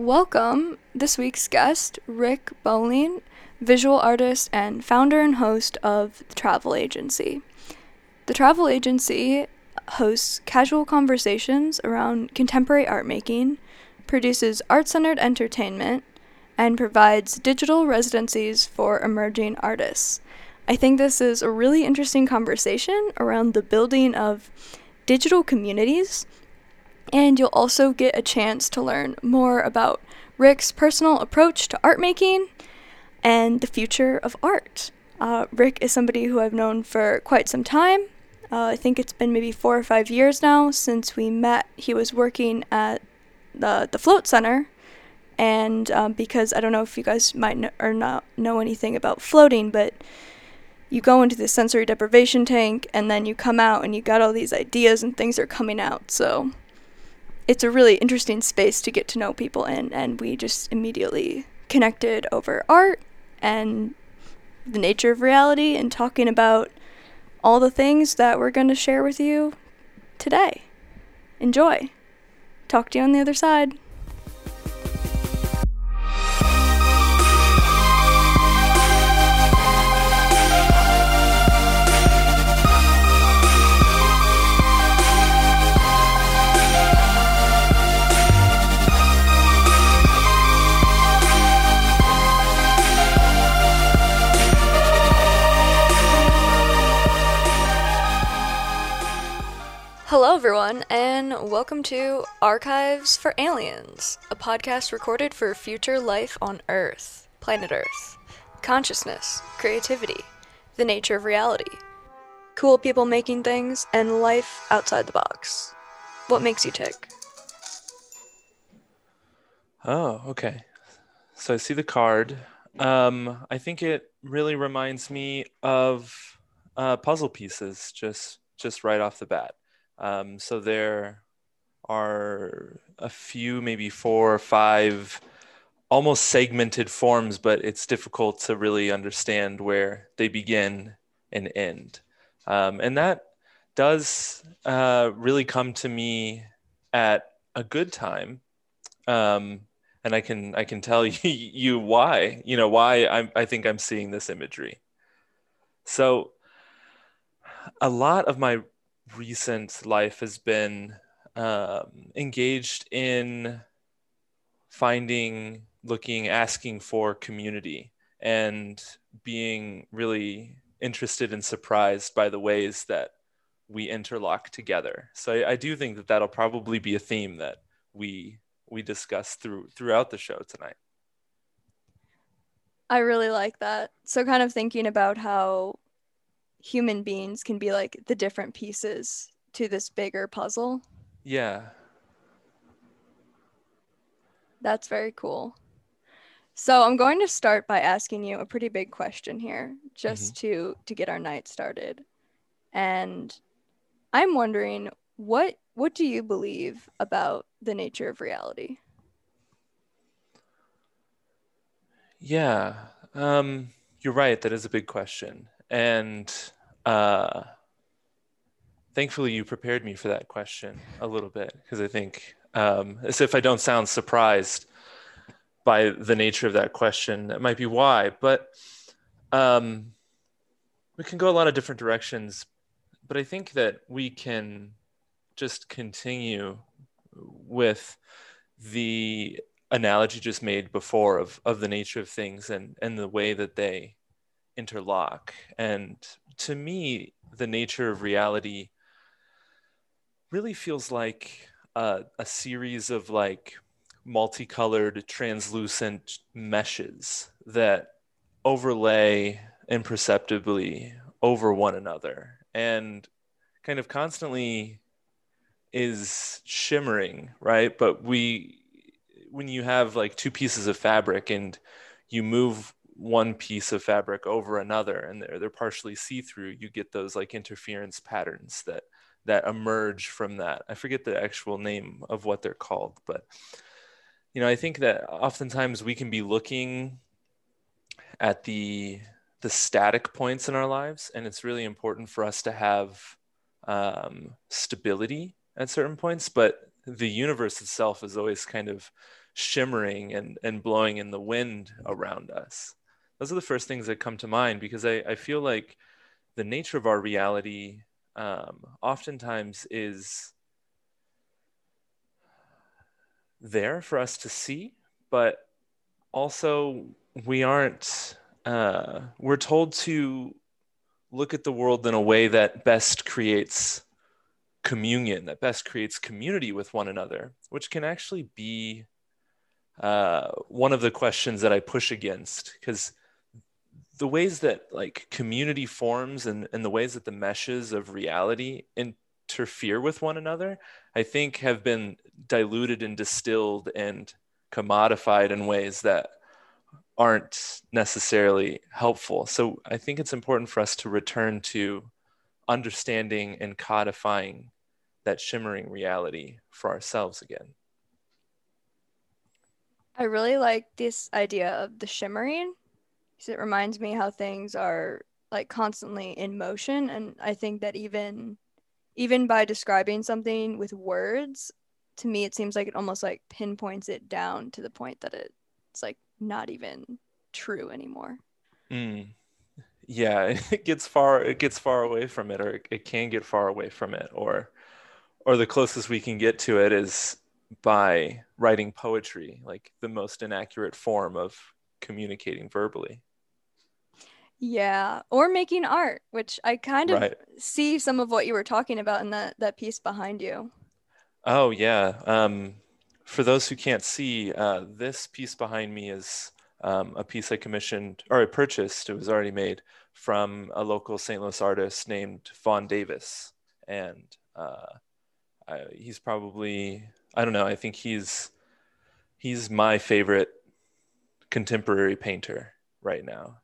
welcome this week's guest, Rick Bowling, visual artist and founder and host of the Travel Agency. The Travel Agency hosts casual conversations around contemporary art making, produces art centered entertainment, and provides digital residencies for emerging artists. I think this is a really interesting conversation around the building of digital communities and you'll also get a chance to learn more about Rick's personal approach to art making and the future of art. Uh, Rick is somebody who I've known for quite some time. Uh, I think it's been maybe four or five years now since we met. He was working at the the Float Center, and um, because I don't know if you guys might know, or not know anything about floating, but you go into the sensory deprivation tank and then you come out and you got all these ideas and things are coming out. So it's a really interesting space to get to know people in, and we just immediately connected over art and the nature of reality and talking about all the things that we're going to share with you today. Enjoy. Talk to you on the other side. Hello, everyone, and welcome to Archives for Aliens, a podcast recorded for future life on Earth, planet Earth, consciousness, creativity, the nature of reality, cool people making things, and life outside the box. What makes you tick? Oh, okay. So I see the card. Um, I think it really reminds me of uh, puzzle pieces, just just right off the bat. Um, so there are a few, maybe four or five almost segmented forms, but it's difficult to really understand where they begin and end. Um, and that does uh, really come to me at a good time. Um, and I can I can tell you, why you know why I I think I'm seeing this imagery. So a lot of my recent life has been um, engaged in finding, looking, asking for community, and being really interested and surprised by the ways that we interlock together. So I, I do think that that'll probably be a theme that we we discuss through throughout the show tonight. I really like that. So kind of thinking about how human beings can be like the different pieces to this bigger puzzle. Yeah. That's very cool. So I'm going to start by asking you a pretty big question here just mm-hmm. to to get our night started. And I'm wondering what what do you believe about the nature of reality? Yeah. Um you're right that is a big question and uh, thankfully you prepared me for that question a little bit because I think um, as if I don't sound surprised by the nature of that question, that might be why. But um, we can go a lot of different directions. But I think that we can just continue with the analogy just made before of, of the nature of things and, and the way that they interlock. And to me, the nature of reality really feels like a, a series of like multicolored, translucent meshes that overlay imperceptibly over one another and kind of constantly is shimmering, right? But we, when you have like two pieces of fabric and you move one piece of fabric over another and they're, they're partially see-through you get those like interference patterns that that emerge from that i forget the actual name of what they're called but you know i think that oftentimes we can be looking at the the static points in our lives and it's really important for us to have um, stability at certain points but the universe itself is always kind of shimmering and, and blowing in the wind around us. Those are the first things that come to mind because I, I feel like the nature of our reality um, oftentimes is there for us to see, but also we aren't, uh, we're told to look at the world in a way that best creates communion, that best creates community with one another, which can actually be uh, one of the questions that I push against because the ways that like community forms and, and the ways that the meshes of reality interfere with one another, I think have been diluted and distilled and commodified in ways that aren't necessarily helpful. So I think it's important for us to return to understanding and codifying that shimmering reality for ourselves again. I really like this idea of the shimmering it reminds me how things are like constantly in motion and I think that even even by describing something with words to me it seems like it almost like pinpoints it down to the point that it's like not even true anymore. Mm yeah it gets far it gets far away from it or it can get far away from it or or the closest we can get to it is by writing poetry like the most inaccurate form of communicating verbally yeah or making art which i kind of right. see some of what you were talking about in that that piece behind you oh yeah um, for those who can't see uh, this piece behind me is um, a piece i commissioned or i purchased it was already made from a local St. Louis artist named Vaughn Davis. And uh, I, he's probably, I don't know, I think he's, he's my favorite contemporary painter right now.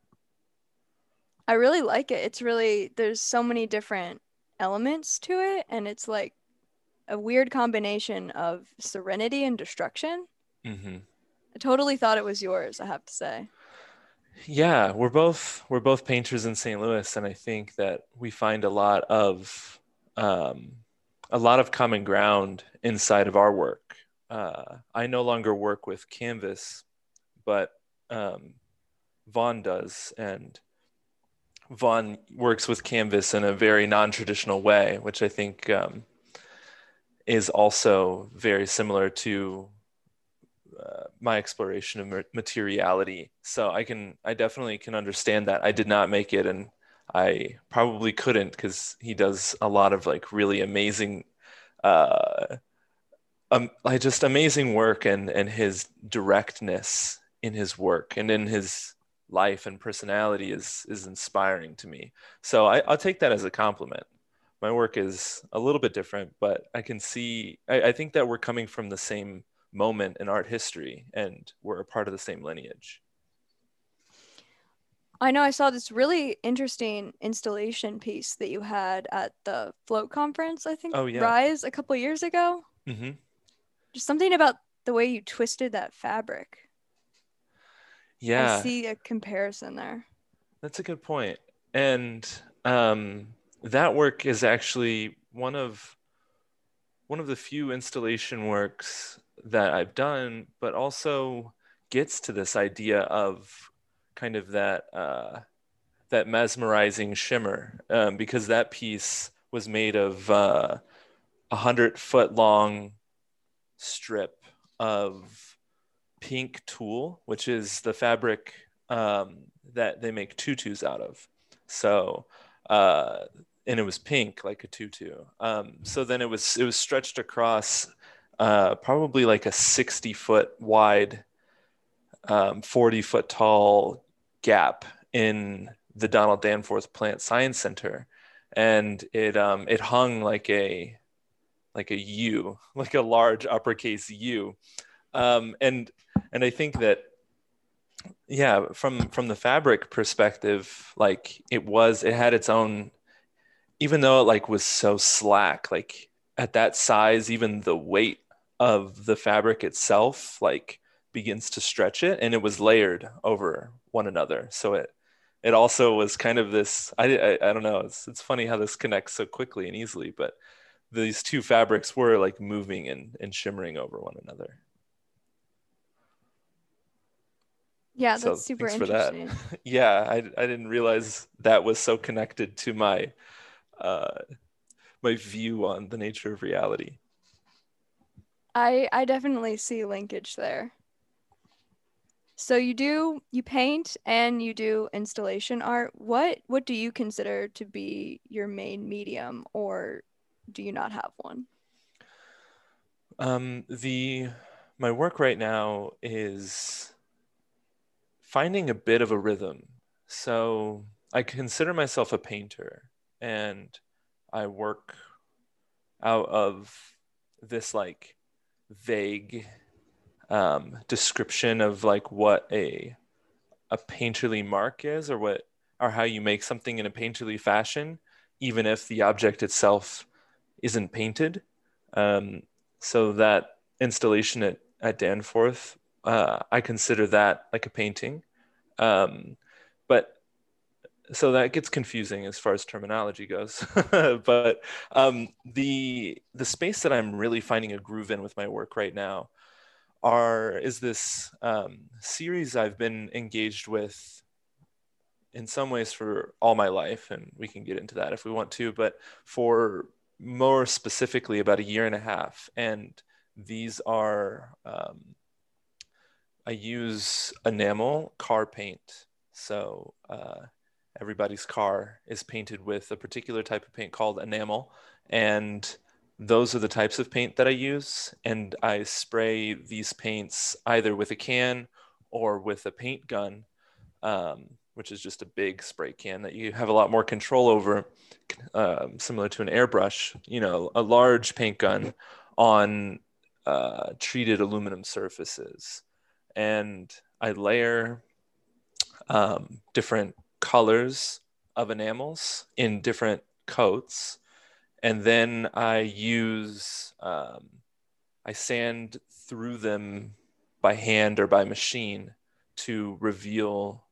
I really like it. It's really, there's so many different elements to it. And it's like a weird combination of serenity and destruction. Mm-hmm. I totally thought it was yours, I have to say. Yeah, we're both we're both painters in St. Louis, and I think that we find a lot of um, a lot of common ground inside of our work. Uh, I no longer work with canvas, but um, Vaughn does, and Vaughn works with canvas in a very non-traditional way, which I think um, is also very similar to uh, my exploration of materiality. So I can, I definitely can understand that. I did not make it, and I probably couldn't because he does a lot of like really amazing, uh, um, like just amazing work, and and his directness in his work and in his life and personality is is inspiring to me. So I, I'll take that as a compliment. My work is a little bit different, but I can see. I, I think that we're coming from the same moment in art history and we're a part of the same lineage. I know I saw this really interesting installation piece that you had at the float conference, I think oh, yeah. Rise a couple years ago. Mm-hmm. Just something about the way you twisted that fabric. Yeah. I see a comparison there. That's a good. And um, that work is actually one of one of the few installation works that I've done, but also gets to this idea of kind of that uh, that mesmerizing shimmer, um, because that piece was made of uh, a hundred foot long strip of pink tulle, which is the fabric um, that they make tutus out of. So, uh, and it was pink like a tutu. Um, so then it was it was stretched across uh, probably like a 60 foot wide, um, 40 foot tall gap in the Donald Danforth Plant Science Center, and it um, it hung like a like a U, like a large uppercase U, um, and and I think that yeah, from from the fabric perspective, like it was, it had its own, even though it like was so slack, like at that size, even the weight of the fabric itself like begins to stretch it and it was layered over one another. So it it also was kind of this i i, I don't know it's, it's funny how this connects so quickly and easily but these two fabrics were like moving and, and shimmering over one another Yeah, So that's super for that. interesting. Yeah, I, I didn't realize that was so connected to my uh, my view on the nature of reality. I I definitely see linkage there. So you do you paint and you do installation art. What what do you consider to be your main medium or do you not have one? Um, the my work right now is finding a bit of a rhythm. So I consider myself a painter, and I work out of this like vague um, description of like what a a painterly mark is, or what or how you make something in a painterly fashion, even if the object itself isn't painted. Um, so that installation at, at Danforth, uh, I consider that like a painting. Um, but so that gets confusing as far as terminology goes. but um, the the space that I'm really finding a groove in with my work right now are is this um, series I've been engaged with in some ways for all my life, and we can get into that if we want to, but for more specifically about a year and a half. And these are, um, I use enamel car paint. So uh, everybody's car is painted with a particular type of paint called enamel. And those are the types of paint that I use. And I spray these paints either with a can or with a paint gun. Um, which is just a big spray can that you have a lot more control over, um, similar to an airbrush, you know, a large paint gun on uh, treated aluminum surfaces. And I layer um, different colors of enamels in different coats. And then I use, um, I sand through them by hand or by machine to reveal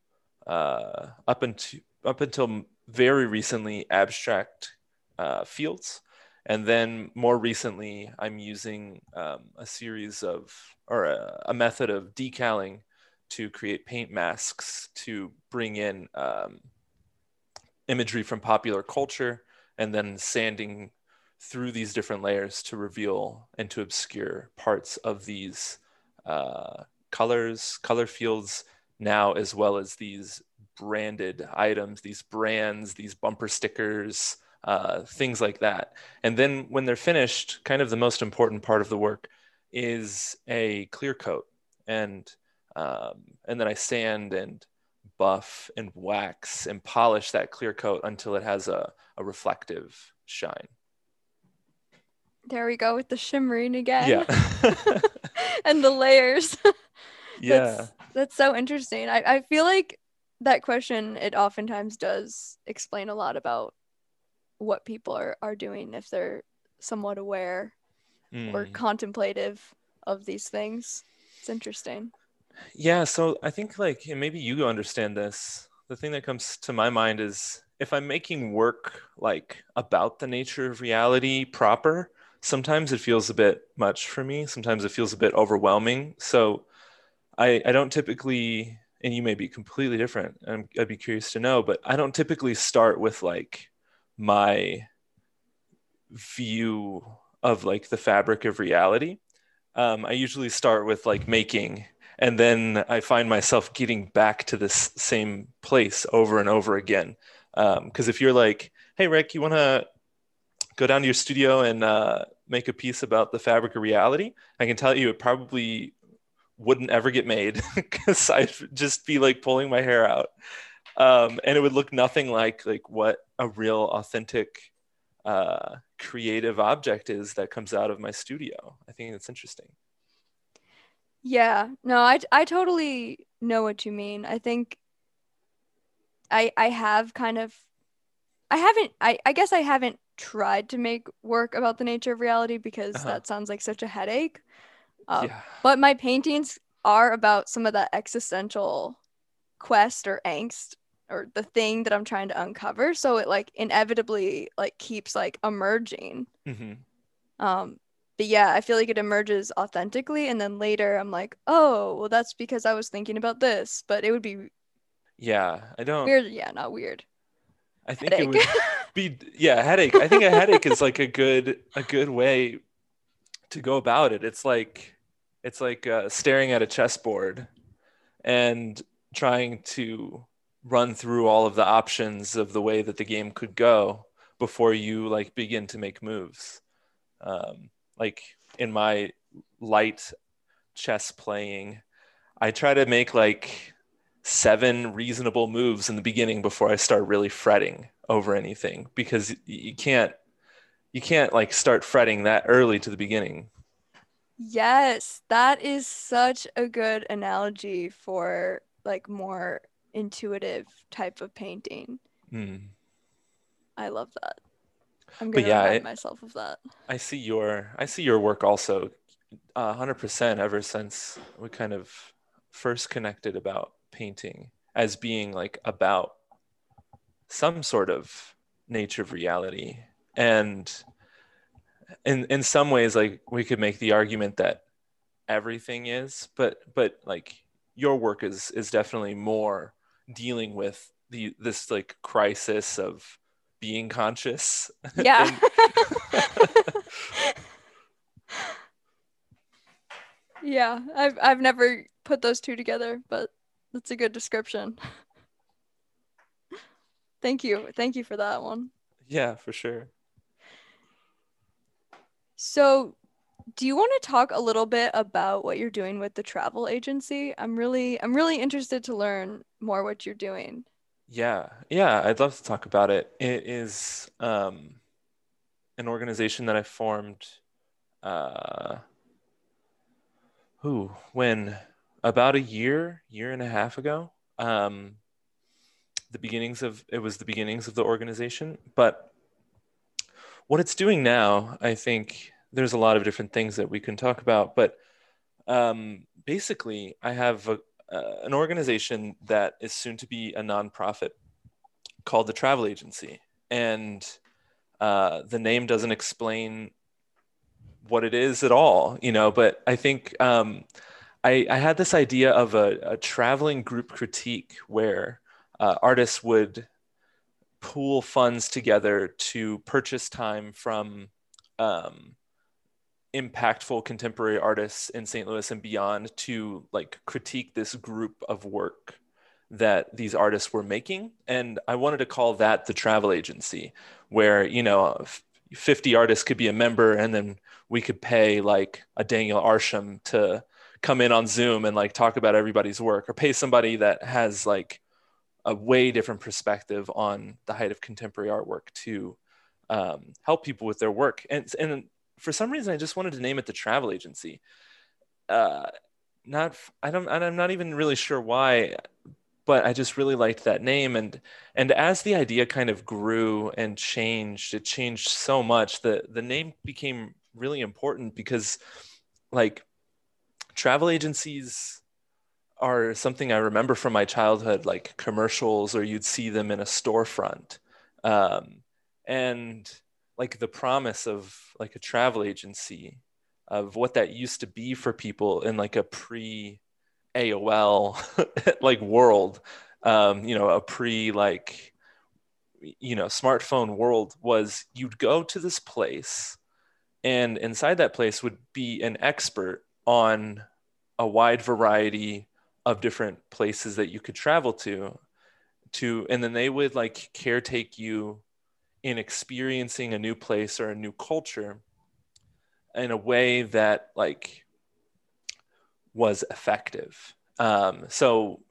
uh, up until up until very recently abstract uh, fields, and then more recently I'm using um, a series of or a, a, method of decaling to create paint masks to bring in um, imagery from popular culture, and then sanding through these different layers to reveal and to obscure parts of these uh, colors, color fields now, as well as these branded items, these brands, these bumper stickers, uh, things like that. And then when they're finished, kind of the most important part of the work is a clear coat. And um, and then I sand and buff and wax and polish that clear coat until it has a, a reflective shine. There we go with the shimmering again. Yeah. and the layers. yeah. That's, that's so interesting. I, I feel like that question it oftentimes does explain a lot about what people are, are doing if they're somewhat aware mm. or contemplative of these things. It's interesting. Yeah so i think like maybe you understand this. The thing that comes to my mind is if i'm making work like about the nature of reality proper sometimes it feels a bit much for me. Sometimes it feels a bit overwhelming. So i i don't typically and you may be completely different and i'd be curious to know but i don't typically start with like my view of like the fabric of reality. Um, i usually start with like making and then i find myself getting back to this same place over and over again. Because um, if you're like hey rick you want to go down to your studio and uh, make a piece about the fabric of reality? I can tell you it probably wouldn't ever get made because I'd just be like pulling my hair out. Um, and it would look nothing like like what a real authentic uh, creative object is that comes out of my studio. I think it's interesting. Yeah, no, I, I totally know what you mean. I think I I have kind of I haven't I, I guess I haven't tried to make work about the nature of reality because uh-huh. that sounds like such a headache. Um, yeah. But my paintings are about some of that existential quest or angst or the thing that I'm trying to uncover. So it like inevitably like keeps like emerging. Mm-hmm. Um, but yeah, I feel like it emerges authentically, and then later I'm like, oh, well, that's because I was thinking about this. But it would be Yeah, I don't. weird. Yeah, not weird. I think it would be yeah headache. I think a headache is like a good a good way to go about it. It's like it's like uh, staring at a chessboard and trying to run through all of the options of the way that the game could go before you like begin to make moves. Um, like in my light chess playing, I try to make like seven reasonable moves in the beginning before I start really fretting over anything because you can't you can't like start fretting that early to the beginning. Yes, that is such a good analogy for like more intuitive type of painting. Hmm. I love that. I'm gonna yeah, remind it- myself of that. I see your I see your work also a hundred percent ever since we kind of first connected about painting as being like about some sort of nature of reality and in in some ways like we could make the argument that everything is but but like your work is is definitely more dealing with the this like crisis of being conscious Yeah. yeah, I've I've never put those two together, but that's a good description. Thank you. Thank you for that one. yeah for sure So, do you want to talk a little bit about what you're doing with the travel agency? I'm really I'm really interested to learn more what you're doing. Yeah, yeah, I'd love to talk about it. It is um, an organization that I formed, uh, who, when about a year, year and a half ago. Um, the beginnings of it was the beginnings of the organization, but what it's doing now, I think there's a lot of different things that we can talk about, but um, basically, I have a, uh, an organization that is soon to be a nonprofit called the Travel Agency. And uh, the name doesn't explain what it is at all, you know, but I think um, I, I had this idea of a, a traveling group critique where uh, artists would pool funds together to purchase time from um, impactful contemporary artists in St. Louis and beyond to like critique this group of work that these artists were making and I wanted to call that the travel agency where you know 50 artists could be a member and then we could pay like a Daniel Arsham to come in on Zoom and like talk about everybody's work or pay somebody that has like a way different perspective on the height of contemporary artwork to um, help people with their work and and for some reason I just wanted to name it the travel agency. Uh, not I don't I'm not even really sure why, but I just really liked that name and and as the idea kind of grew and changed, it changed so much that the name became really important because like travel agencies are something I remember from my childhood, like commercials or you'd see them in a storefront. Um, and like the promise of like a travel agency of what that used to be for people in like a pre AOL like world, um, you know, a pre like you know smartphone world was you'd go to this place and inside that place would be an expert on a wide variety of different places that you could travel to to and then they would like caretake you in experiencing a new place or a new culture in a way that like was effective. Um, so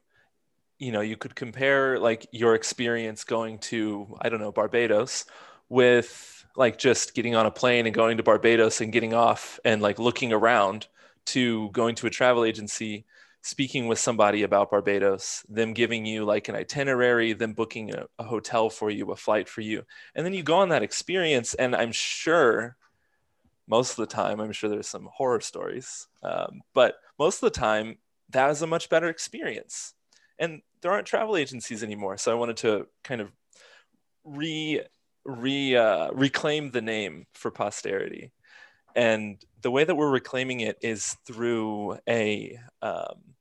you know you could compare like your experience going to i don't know barbados with like just getting on a plane and going to barbados and getting off and like looking around to going to a travel agency speaking with somebody about barbados them giving you like an itinerary them booking a, a hotel for you a flight for you and then you go on that experience and i'm sure most of the time i'm sure there's some horror stories um, but most of the time that is a much better experience. And there aren't travel agencies anymore so i wanted to kind of re re uh, reclaim the name for posterity. And the way that we're reclaiming it is through a um,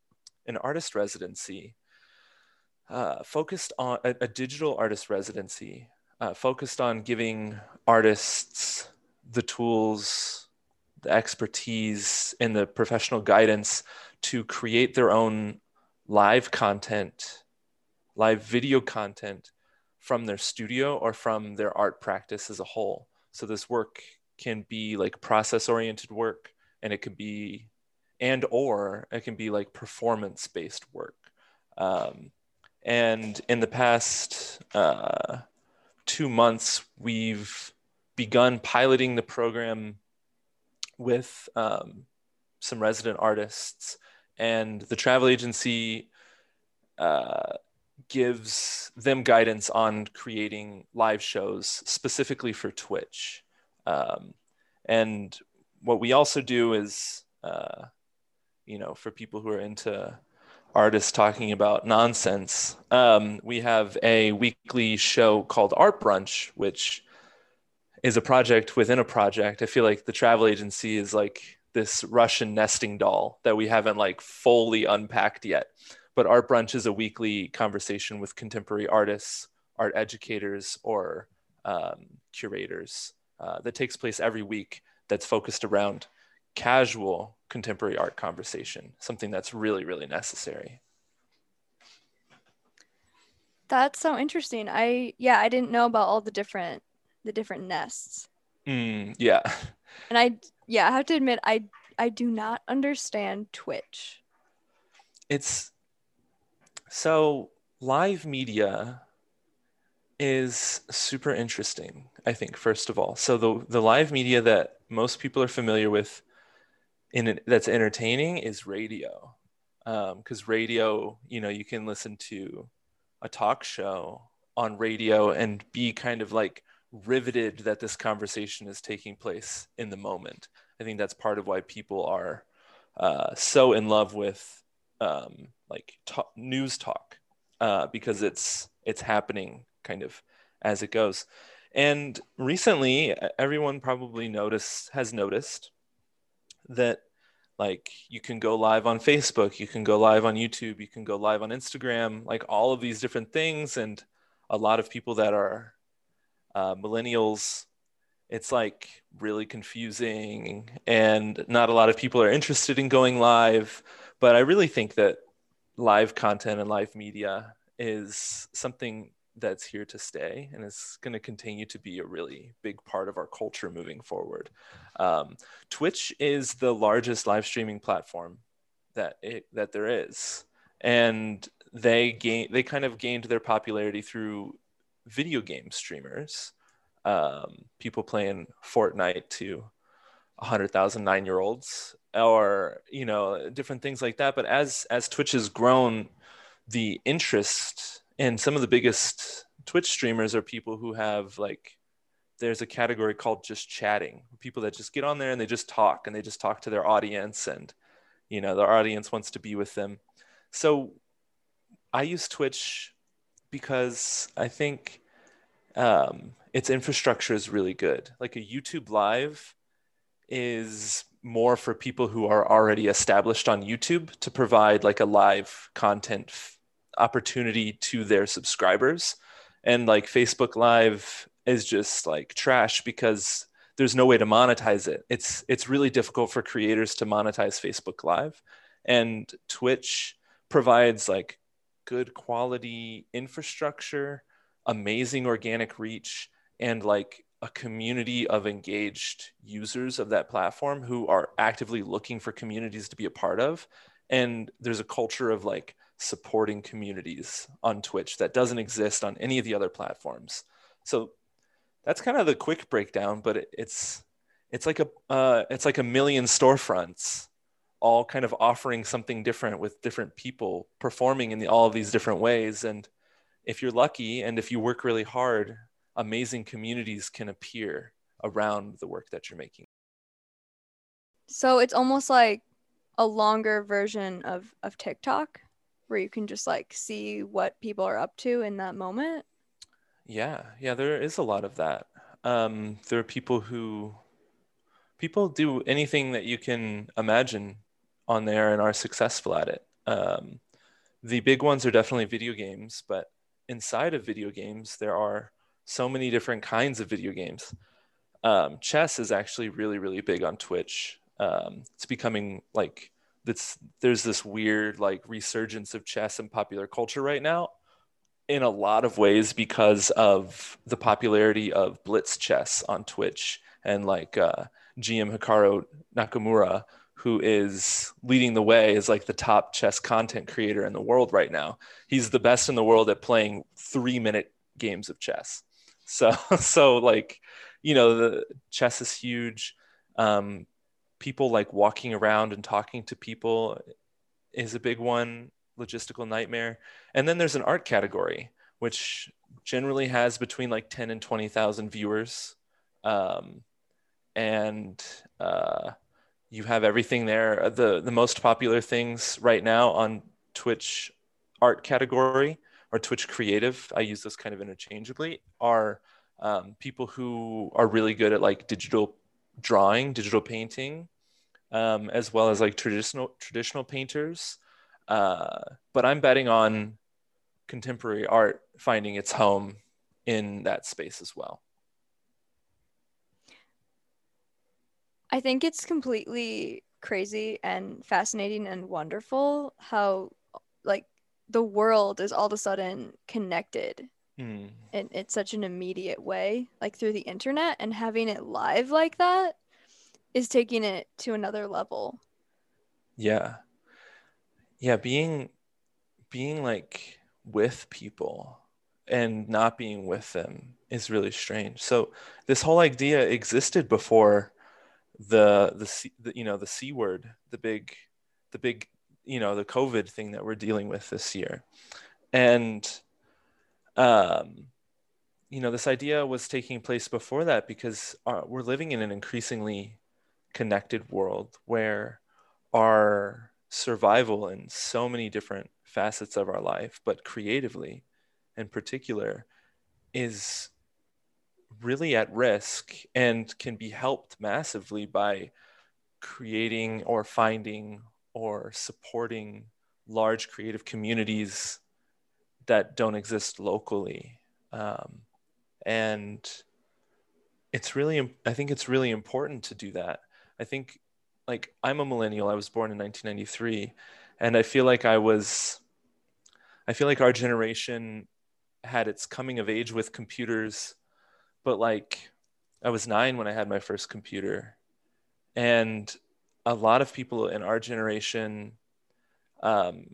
an artist residency uh, focused on a, a, digital artist residency uh, focused on giving artists the tools the expertise and the professional guidance to create their own live content live video content from their studio or from their art practice as a whole. So this work can be like process oriented work and it could be and or it can be like performance based work. Um, and in the past uh, two months we've begun piloting the program with um, some resident artists and the travel agency uh, gives them guidance on creating live shows specifically for twitch. Um, and what we also do is, uh, you know, for people who are into artists talking about nonsense, um, we have a weekly show called Art Brunch, which is a project within a project. I feel like the travel agency is like this Russian nesting doll that we haven't like fully unpacked yet. But Art Brunch is a weekly conversation with contemporary artists, art educators, or um, curators uh, that takes place every week that's focused around casual contemporary art conversation, something that's really, really necessary. That's so interesting. I yeah, I didn't know about all the different the different nests. Mm, yeah. And I yeah, I have to admit I I do not understand Twitch. It's so live media is super interesting, I think, first of all. So the the live media that most people are familiar with in that's entertaining is radio. Because um, radio, you know, you can listen to a talk show on radio and be kind of like riveted that this conversation is taking place in the moment. I think that's part of why people are uh, so in love with um, like talk, news talk uh, because it's it's happening kind of as it goes. And recently, everyone probably noticed has noticed that like you can go live on Facebook, you can go live on YouTube, you can go live on Instagram, like all of these different things. And a lot of people that are uh, millennials, it's like really confusing, and not a lot of people are interested in going live. But I really think that live content and live media is something that's here to stay and is going to continue to be a really big part of our culture moving forward. Um, Twitch is the largest live streaming platform that it, that there is, and they gain they kind of gained their popularity through video game streamers, um, people playing Fortnite to 100,000 nine year olds or you know different things like that. But as as Twitch has grown, the interest and some of the biggest twitch streamers are people who have like there's a category called just chatting. People that just get on there and they just talk and they just talk to their audience and you know their audience wants to be with them. So i use twitch because i think um, its infrastructure is really good. Like a youtube live is more for people who are already established on youtube to provide like a live content opportunity to their subscribers. And like facebook live is just like trash because there's no way to monetize it. It's it's really difficult for creators to monetize facebook live. And twitch provides like good quality infrastructure amazing organic reach and like a community of engaged users of that platform who are actively looking for communities to be a part of. And there's a culture of like supporting communities on Twitch that doesn't exist on any of the other platforms. So that's kind of the quick breakdown, but it, it's it's like a uh, it's like a million storefronts all kind of offering something different with different people performing in the, all of these different ways. And if you're lucky and if you work really hard amazing communities can appear around the work that you're making. So it's almost like a longer version of of tiktok where you can just like see what people are up to in that moment? Yeah, yeah, there is a lot of that. Um, there are people who people do anything that you can imagine on there and are successful at it. Um, the big ones are definitely video games, but inside of video games, there are so many different kinds of video games. Um, chess is actually really, really big on Twitch. Um, it's becoming like that's there's this weird like resurgence of chess in popular culture right now in a lot of ways because of the popularity of blitz chess on twitch and like uh, gm hikaru nakamura who is leading the way is like the top chess content creator in the world right now. He's the best in the world at playing three minute games of chess. So so like you know the chess is huge. Um, people like walking around and talking to people is a big one logistical nightmare. And then there's an art category which generally has between like 10 and 20,000 viewers. Um, and uh, you have everything there. The the most popular things right now on twitch art category or twitch creative i use this kind of interchangeably are um, people who are really good at like digital drawing digital painting um, as well as like traditional traditional painters. Uh, but I'm betting on contemporary art finding its home in that space as well. I think it's completely crazy and fascinating and wonderful how like the world is all of a sudden connected mm. in, in such an immediate way like through the internet and having it live like that is taking it to another level. Yeah. Yeah, being being like with people and not being with them is really strange. So this whole idea existed before the the, C, the you know the c word, the big the big you know the COVID thing that we're dealing with this year, and um, you know this idea was taking place before that because our, uh, we're living in an increasingly connected world where our survival in so many different facets of our life, but creatively in particular, is really at risk and can be helped massively by creating or finding or supporting large creative communities that don't exist locally. Um, and it's really, I think it's really important to do that. I think like I'm a millennial. I was born in 1993, and I feel like I was. I feel like our generation had its coming of age with computers, but like I was nine when I had my first computer, and a lot of people in our generation um,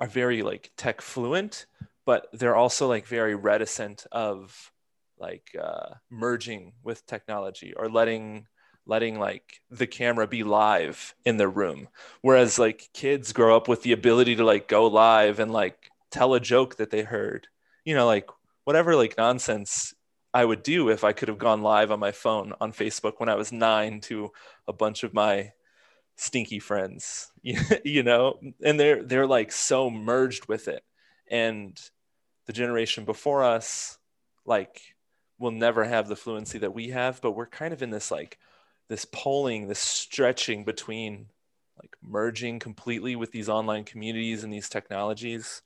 are very like tech fluent, but they're also like very reticent of like uh, merging with technology or letting letting like the camera be live in their room. Whereas like kids grow up with the ability to like go live and like tell a joke that they heard. You know like whatever like nonsense i would do if i could have gone live on my phone on facebook when i was 9 to a bunch of my stinky friends you know? And they're they're like so merged with it. And the generation before us like will never have the fluency that we have but we're kind of in this like this polling, this stretching between like merging completely with these online communities and these technologies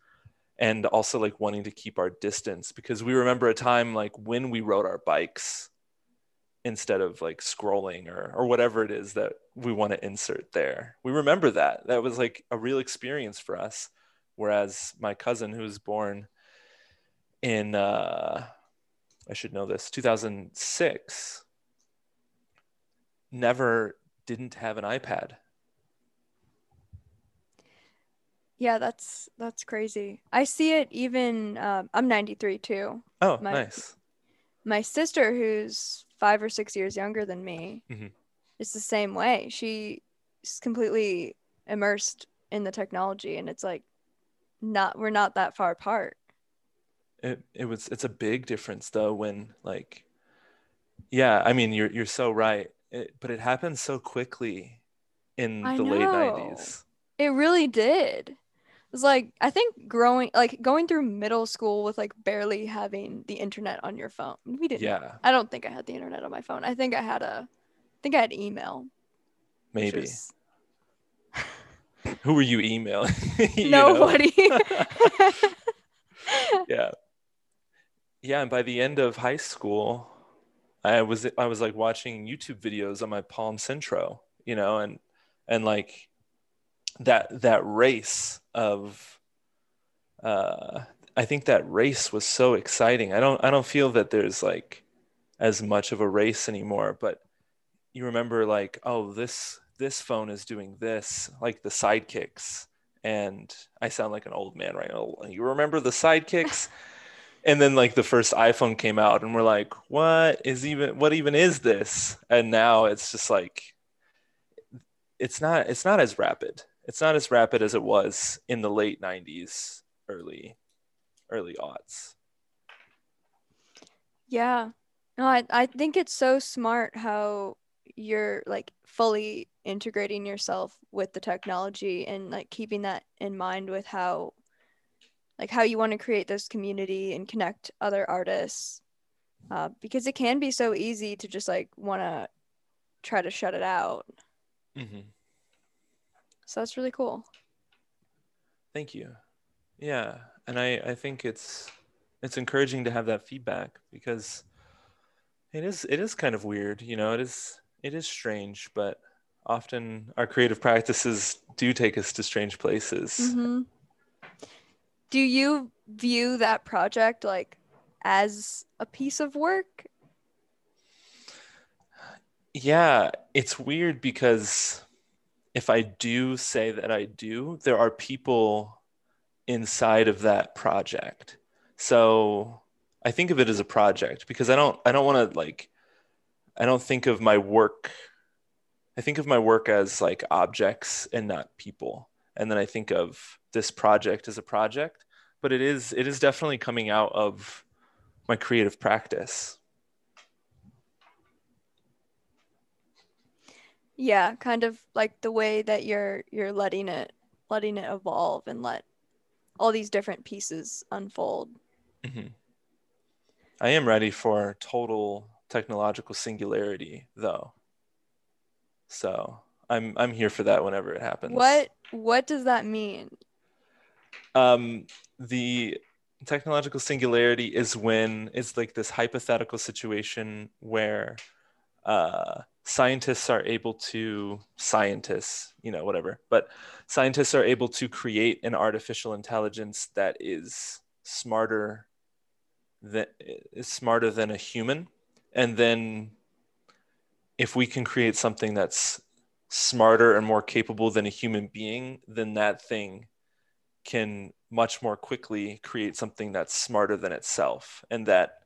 and also like wanting to keep our distance because we remember a time like when we rode our bikes instead of like scrolling or or whatever it is that we want to insert there. We remember that. That was like a real experience for us. Whereas my cousin who was born in uh I should know this 2006 never didn't have an iPad. Yeah, that's that's crazy. I see it even. Um, I'm 93 too. Oh, my, nice. My sister, who's five or six years younger than me, mm-hmm. is the same way. She's completely immersed in the technology, and it's like, not we're not that far apart. It it was it's a big difference though when like, yeah, I mean you're you're so right it, but it happened so quickly in I the know. late 90s. It really did. It was like I think growing like going through middle school with like barely having the internet on your phone. We didn't. Yeah. I don't think I had the internet on my phone. I think I had a think I had email. Maybe. Was... Who were you emailing? you Nobody. yeah. Yeah, and by the end of high school, I was I was like watching YouTube videos on my Palm Centro, you know, and and like that that race of uh I think that race was so exciting. I don't I don't feel that there's like as much of a race anymore, but you remember like, oh, this this phone is doing this, like the sidekicks. And I sound like an old man right now. You remember the sidekicks? and then like the first iPhone came out and we're like, what is even what even is this? And now it's just like it's not it's not as rapid. It's not as rapid as it was in the late 90s, early early aughts. Yeah. No, I, I think it's so smart how you're like fully integrating yourself with the technology and like keeping that in mind with how like how you want to create this community and connect other artists uh, because it can be so easy to just like want to try to shut it out mm-hmm. so that's really cool thank you yeah and i i think it's it's encouraging to have that feedback because it is it is kind of weird you know it is it is strange but often our creative practices do take us to strange places mm-hmm. Do you view that project like as a piece of work yeah it's weird because if i do say that i do there are people inside of that project so i think of it as a project because i don't i don't want to like I don't think of my work. I think of my work as like objects and not people. And then I think of this project as a project, but it is it is definitely coming out of my creative practice. Yeah, kind of like the way that you're you're letting it letting it evolve and let all these different pieces unfold. Mm-hmm. I am ready for total technological singularity though so i'm i'm here for that whenever it happens. What what does that mean? Um the technological singularity is when it's like this hypothetical situation where uh, scientists are able to scientists you know whatever but scientists are able to create an artificial intelligence that is smarter that is smarter than a human. And then if we can create something that's smarter and more capable than a human being then that thing can much more quickly create something that's smarter than itself and that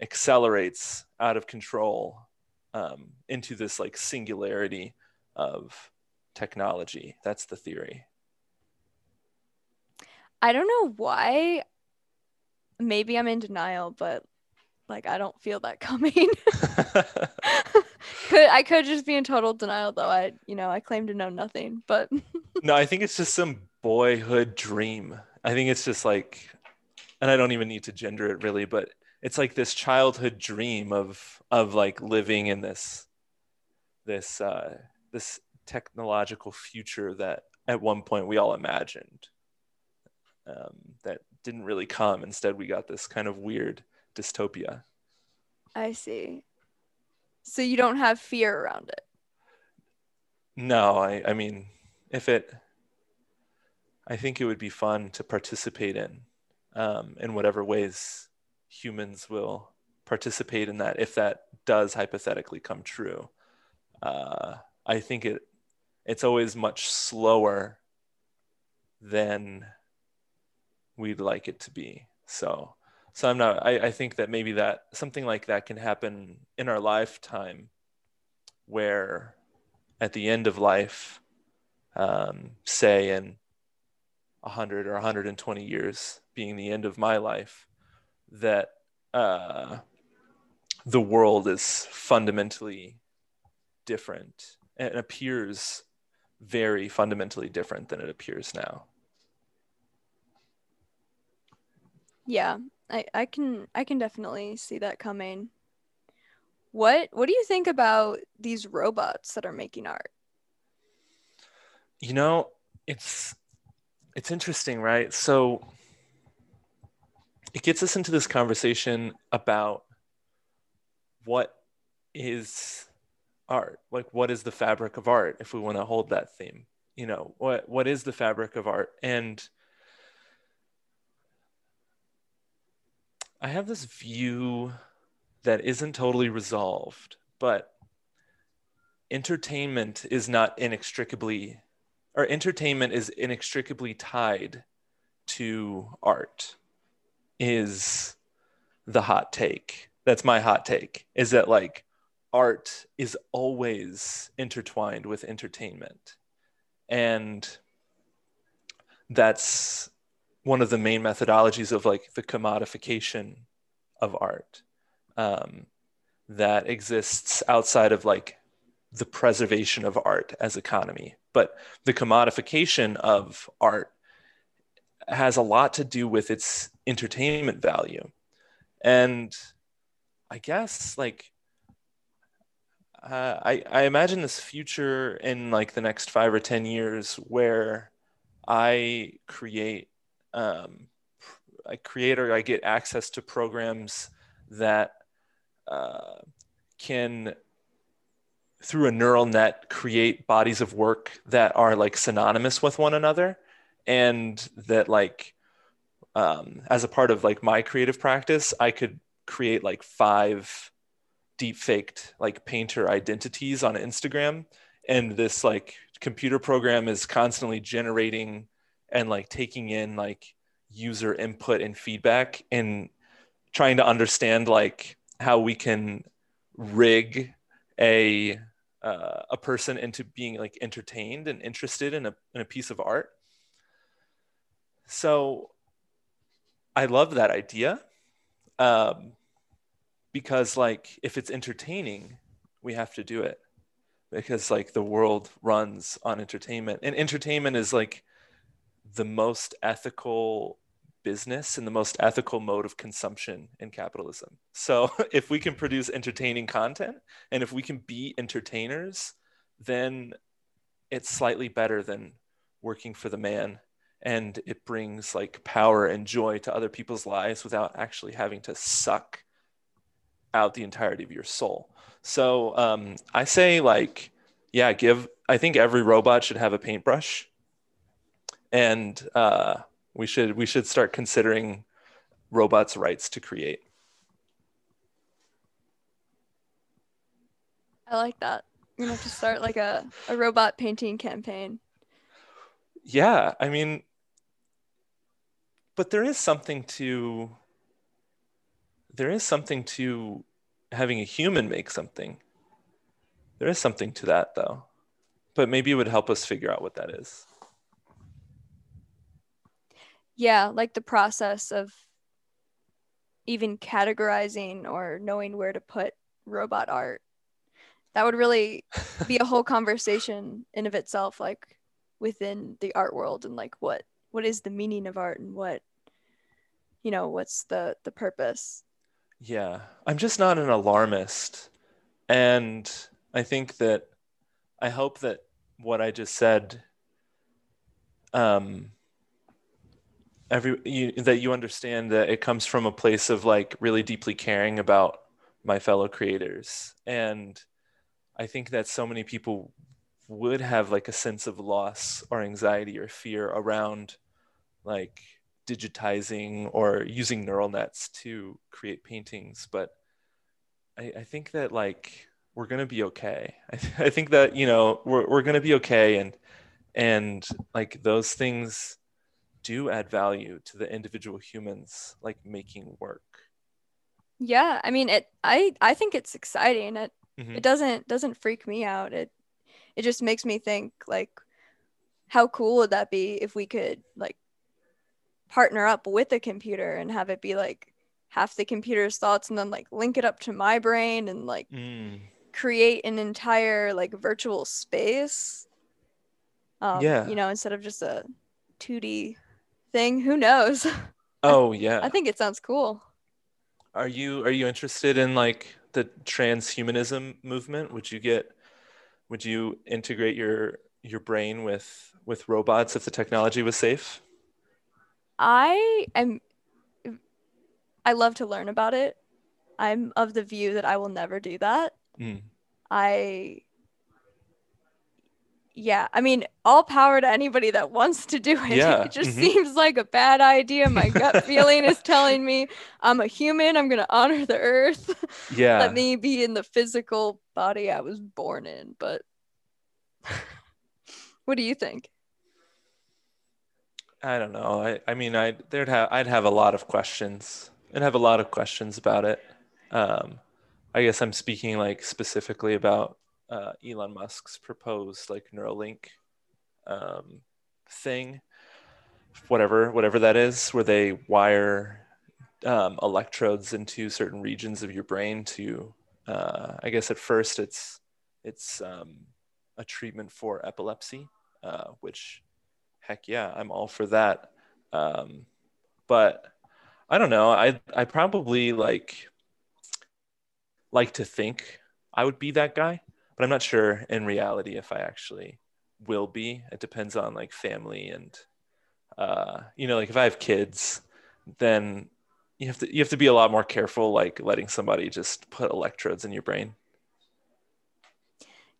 accelerates out of control um, into this like singularity of technology. That's the theory. I don't know why. Maybe i'm in denial but like I don't feel that coming. could I could just be in total denial though. I you know, I claim to know nothing, but No, I think it's just some boyhood dream. I think it's just like and I don't even need to gender it really, but it's like this childhood dream of of like living in this this uh this technological future that at one point we all imagined um, that didn't really come. Instead, we got this kind of weird dystopia. I see. So you don't have fear around it? No, I, I mean, if it, I think it would be fun to participate in, um, in whatever ways humans will participate in that, if that does hypothetically come true. Uh, I think it, it's always much slower than we'd like it to be. So so i'm not I, I think that maybe that something like that can happen in our lifetime where at the end of life um, say in 100 or 120 years being the end of my life that uh, the world is fundamentally different and appears very fundamentally different than it appears now. Yeah I, I can I can definitely see that coming. what what do you think about these robots that are making art? You know, it's it's interesting, right? So it gets us into this conversation about what is art like what is the fabric of art if we want to hold that theme you know what what is the fabric of art and i have this view that isn't totally resolved but entertainment is not inextricably or entertainment is inextricably tied to art is the hot take. That's my hot take is that like art is always intertwined with entertainment. And that's one of the main methodologies of like the commodification of art um, that exists outside of like the preservation of art as economy. But the commodification of art has a lot to do with its entertainment value. And i guess like uh, I, I imagine this future in like the next five or 10 years where I create, um, I create or I get access to programs that uh, can, through a neural net, create bodies of work that are like synonymous with one another. And that, like, um, as a part of like my creative practice, I could create like five deep faked like painter identities on Instagram. And this like computer program is constantly generating and like taking in like user input and feedback and trying to understand like how we can rig a uh, a person into being like entertained and interested in a, in a piece of art. So i love that idea um, because like if it's entertaining we have to do it because like the world runs on entertainment. And entertainment is like the most ethical business and the most ethical mode of consumption in capitalism so if we can produce entertaining content and if we can be entertainers then it's slightly better than working for the man and it brings like power and joy to other people's lives without actually having to suck out the entirety of your soul. So um, I say like, yeah, give. I think every robot should have a paintbrush, and uh, we should we should start considering robots' rights to create. I like that. We're gonna have to start like a, a robot painting campaign. Yeah, I mean, but there is something to there is something to having a human make something. There is something to that though. But maybe it would help us figure out what that is. Yeah, like the process of even categorizing or knowing where to put robot art. That would really be a whole conversation in of itself, like within the art world and like what what is the meaning of art and what you know what's the the purpose yeah, I'm just not an alarmist. And I think that I hope that what I just said um every you, that you understand that it comes from a place of like really deeply caring about my fellow creators. And i think that so many people would have like a sense of loss or anxiety or fear around like digitizing or using neural nets to create paintings. But i, I think that like we're going to be okay. I, th- I think that you know we're, we're going to be okay. And and like those things do add value to the individual humans like making work. Yeah i mean it i i think it's exciting. It mm-hmm. it doesn't doesn't freak me out. It it just makes me think like how cool would that be if we could like partner up with a computer and have it be like half the computer's thoughts and then like link it up to my brain and like mm. create an entire like virtual space. Um, yeah. you know instead of just a 2d thing who knows oh yeah i think it sounds cool are you are you interested in like the transhumanism movement? Would you get would you integrate your your brain with with robots if the technology was safe? I am I love to learn about it. I'm of the view that I will never do that. Mm. I yeah, I mean, all power to anybody that wants to do it. Yeah. It just Mhm. seems like a bad idea. My gut feeling is telling me I'm a human. I'm going to honor the earth. Yeah. Let me be in the physical body I was born in. But what do you think? I don't know. I, I mean, I there'd have I'd have a lot of questions. I'd have a lot of questions about it. Um, I guess I'm speaking like specifically about uh, Elon Musk's proposed like Neuralink um, thing, whatever whatever that is, where they wire um, electrodes into certain regions of your brain to. Uh, I guess at first it's it's um, a treatment for epilepsy, uh, which heck yeah, I'm all for that. Um, but I don't know. I I probably like like to think I would be that guy, but I'm not sure in reality if I actually will be. It depends on like family and uh, you know, like if I have kids, then you have to you have to be a lot more careful, like letting somebody just put electrodes in your brain.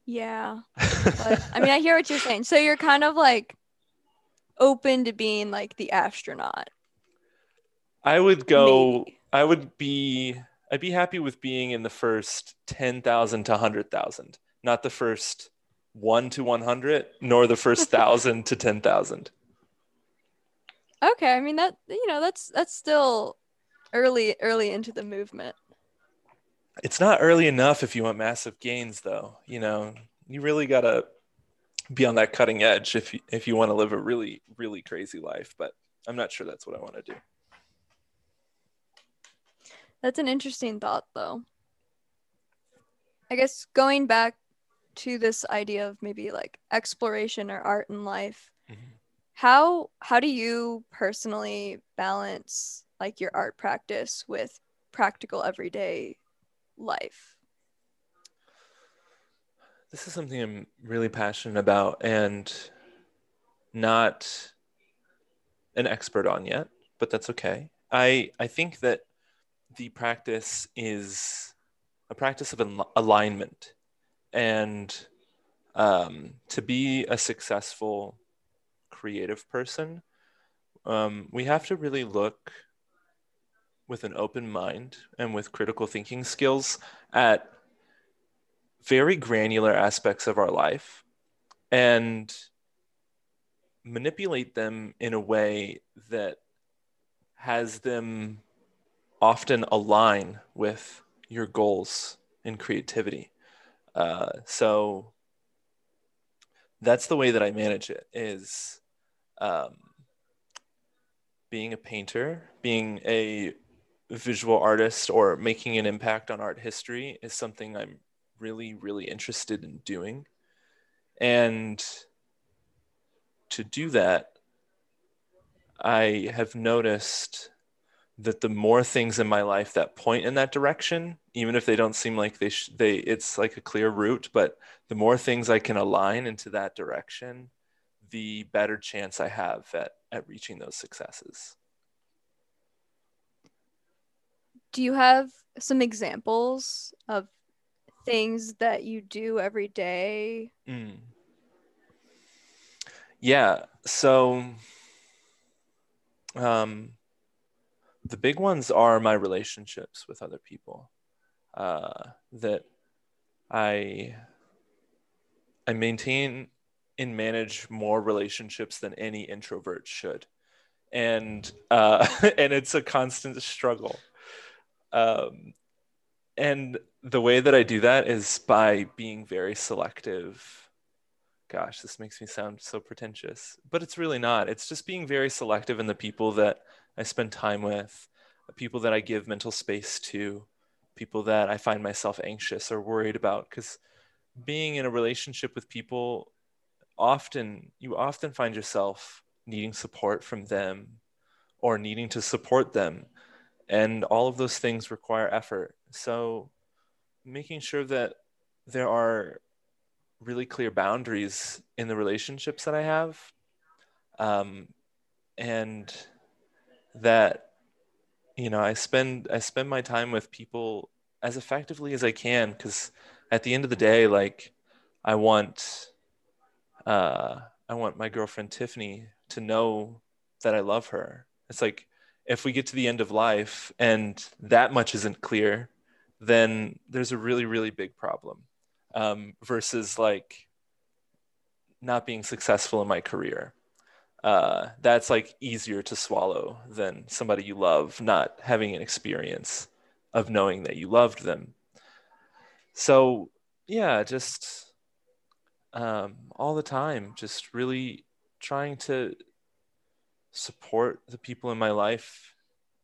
Yeah. But I mean, I hear what you're saying. So you're kind of like open to being like the astronaut. I would go. Maybe. I would be. I'd be happy with being in the first ten thousand to hundred thousand, not the first one to one hundred, nor the first thousand to ten thousand. Okay, I mean that you know that's that's still early early into the movement. It's not early enough if you want massive gains, though. You know, you really gotta be on that cutting edge if you, if you want to live a really really crazy life. But I'm not sure that's what I want to do. That's an interesting thought though. I guess going back to this idea of maybe like exploration or art in life, Mhm. how how do you personally balance like your art practice with practical everyday life? This is something I'm really passionate about and not an expert on yet, but that's okay. I I think that the practice is a practice of al- alignment, and um, to be a successful creative person, um, we have to really look with an open mind and with critical thinking skills at very granular aspects of our life and manipulate them in a way that has them often align with your goals and creativity. Uh, so that's the way that I manage it is um, being a painter, being a visual artist or making an impact on art history is something I'm really, really interested in doing. And to do that, I have noticed that the more things in my life that point in that direction, even if they don't seem like they sh- they it's like a clear route, but the more things I can align into that direction, the better chance I have at at reaching those successes. Do you have some examples of things that you do every day? Mm. Yeah. So, um, the big ones are my relationships with other people. Uh, that I I maintain and manage more relationships than any introvert should, and uh, and it's a constant struggle. Um, and the way that I do that is by being very selective. Gosh, this makes me sound so pretentious, but it's really not. It's just being very selective in the people that I spend time with, people that I give mental space to, people that I find myself anxious or worried about. Because being in a relationship with people, often you often find yourself needing support from them or needing to support them. And all of those things require effort. So making sure that there are really clear boundaries in the relationships that I have. Um, and that, you know, I spend, I spend my time with people as effectively as I can. Cause at the end of the day, like I want, uh, I want my girlfriend Tiffany to know that I love her. It's like if we get to the end of life and that much isn't clear, then there's a really, really big problem um, versus like not being successful in my career. Uh, that's like easier to swallow than somebody you love not having an experience of knowing that you loved them. So, yeah, just um, all the time, just really trying to support the people in my life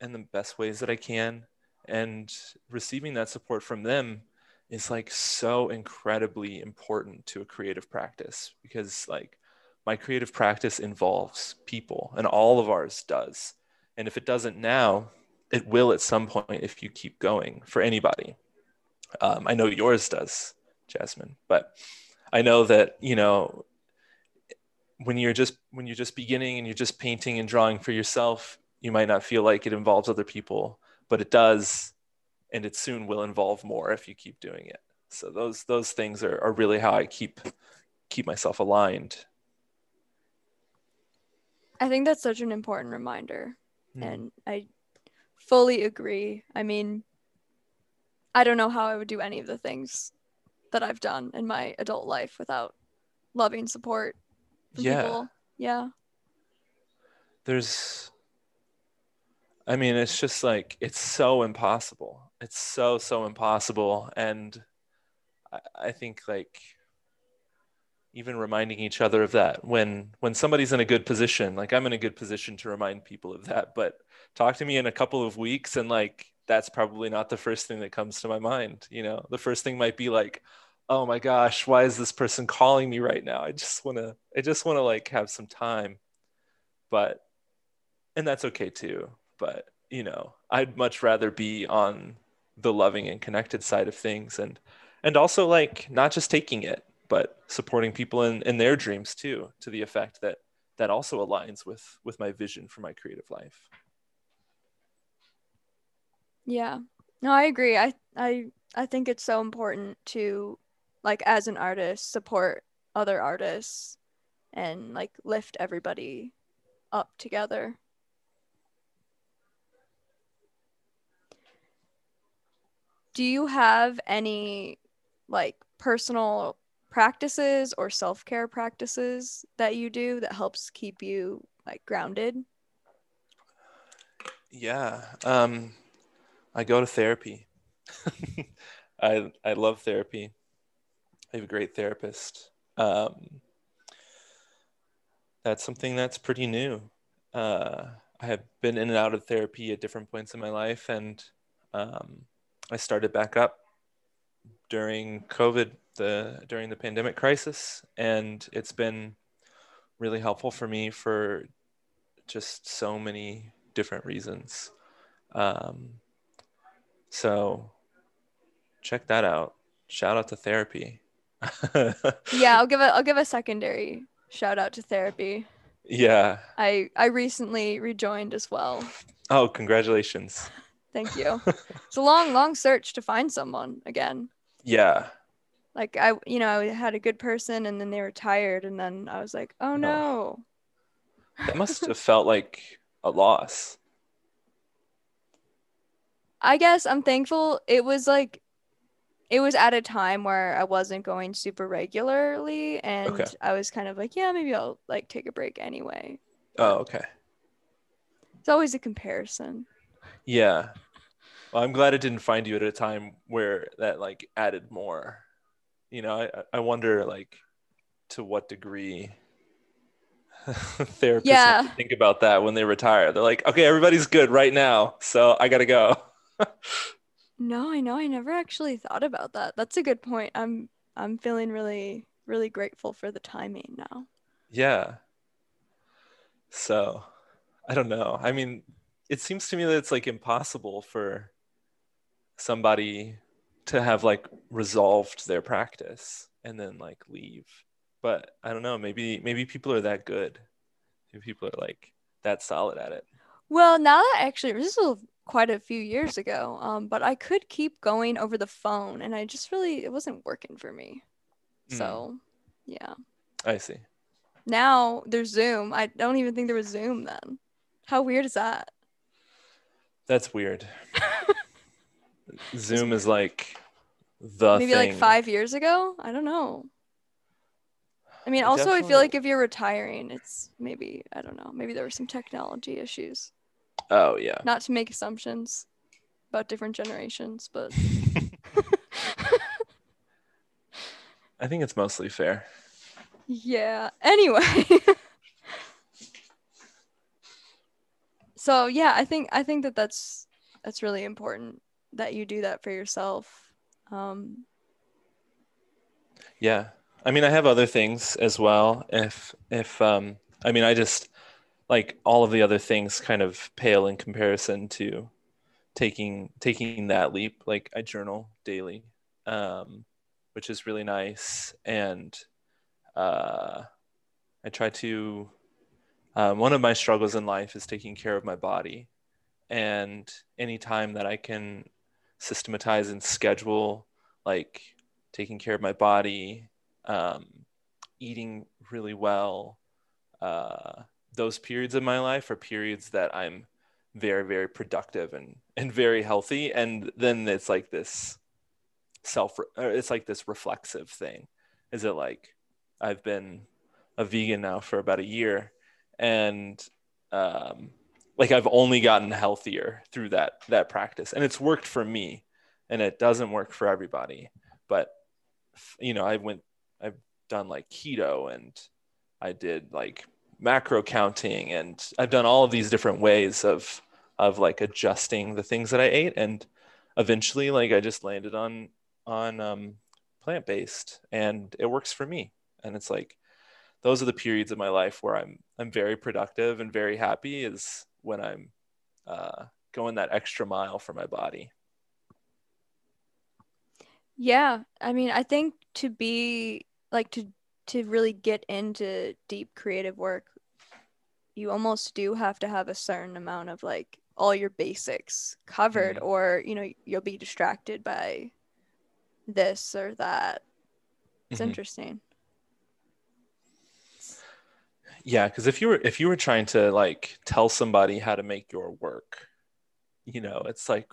in the best ways that I can. And receiving that support from them is like so incredibly important to a creative practice because, like, my creative practice involves people, and all of ours does. And if it doesn't now, it will at some point if you keep going for anybody. Um, I know yours does, Jasmine, but I know that, you know, when you're just when you're just beginning and you're just painting and drawing for yourself you might not feel like it involves other people but it does and it soon will involve more if you keep doing it so those those things are, are really how i keep keep myself aligned i think that's such an important reminder mm. and i fully agree. I mean i don't know how i would do any of the things that i've done in my adult life without loving support yeah. people. yeah. There's i mean it's just like it's so impossible. It's so so impossible. And I, I think like even reminding each other of that when when somebody's in a good position like i'm in a good position to remind people of that but talk to me in a couple of weeks and like that's probably not the first thing that comes to my mind you know the first thing might be like oh my gosh, why is this person calling me right now? I just want to, I just want to like have some time. But, and that's okay too. But, you know, I'd much rather be on the loving and connected side of things and, and also like not just taking it, but supporting people in, in their dreams too, to the effect that that also aligns with, with my vision for my creative life. Yeah. No, I agree. I, I, I think it's so important to like as an artist support other artists and like lift everybody up together do you have any like personal practices or self-care practices that you do that helps keep you like grounded yeah um i go to therapy i i love therapy I have a great therapist. Um, that's something that's pretty new. Uh, I have been in and out of therapy at different points in my life, and um, I started back up during COVID, the during the pandemic crisis, and it's been really helpful for me for just so many different reasons. Um, so check that out. Shout out to therapy yeah, I'll give a I'll give a secondary shout out to therapy. Yeah. I I recently rejoined as well. Oh, congratulations. Thank you. it's a long long search to find someone again. Yeah. Like I you know, I had a good person and then they were tired. and then I was like, "Oh no." Oh. That must have felt like a loss. I guess I'm thankful it was like it was at a time where I wasn't going super regularly and okay. I was kind of like, yeah, maybe I'll like take a break anyway. Oh, okay. It's always a comparison. Yeah. Well, I'm glad it didn't find you at a time where that like added more. You know, I I wonder like to what degree therapists yeah. think about that when they retire. They're like, okay, everybody's good right now, so I gotta go. No, I know. I never actually thought about that. That's a good point. I'm I'm feeling really really grateful for the timing now. Yeah. So, I don't know. I mean, it seems to me that it's like impossible for somebody to have like resolved their practice and then like leave. But I don't know, maybe maybe people are that good. Maybe people are like that solid at it. Well, now that actually this was quite a few years ago, um, but I could keep going over the phone, and I just really it wasn't working for me. Mm. So, yeah. I see. Now there's Zoom. I don't even think there was Zoom then. How weird is that? That's weird. Zoom is like the Maybe thing. like five years ago. I don't know. I mean, also I feel like if you're retiring, it's maybe I don't know. Maybe there were some technology issues. Oh yeah. Not to make assumptions about different generations, but I think it's mostly fair. yeah. Anyway. so yeah, I think I think that that's that's really important that you do that for yourself. Um, Yeah. I mean, I have other things as well. If if um I mean, I just like all of the other things kind of pale in comparison to taking taking that leap. Like I journal daily. Um which is really nice and uh I try to um, one of my struggles in life is taking care of my body and anytime that I can systematize and schedule like taking care of my body um, eating really well. Uh, those periods of my life are periods that I'm very, very productive and, and very healthy. And then it's like this self, it's like this reflexive thing. Is it like I've been a vegan now for about a year and um, like I've only gotten healthier through that that practice and it's worked for me and it doesn't work for everybody but you know, I went, I've done like keto and I did like macro counting and I've done all of these different ways of, of like adjusting the things that I ate. And eventually like I just landed on, on um, plant-based and it works for me. And it's like, those are the periods of my life where I'm, I'm very productive and very happy is when I'm uh, going that extra mile for my body. Yeah, I mean, I think to be like to to really get into deep creative work, you almost do have to have a certain amount of like all your basics covered Mhm. or, you know, you'll be distracted by this or that. It's Mhm. interesting. Yeah, because if you were if you were trying to like tell somebody how to make your work, you know, it's like,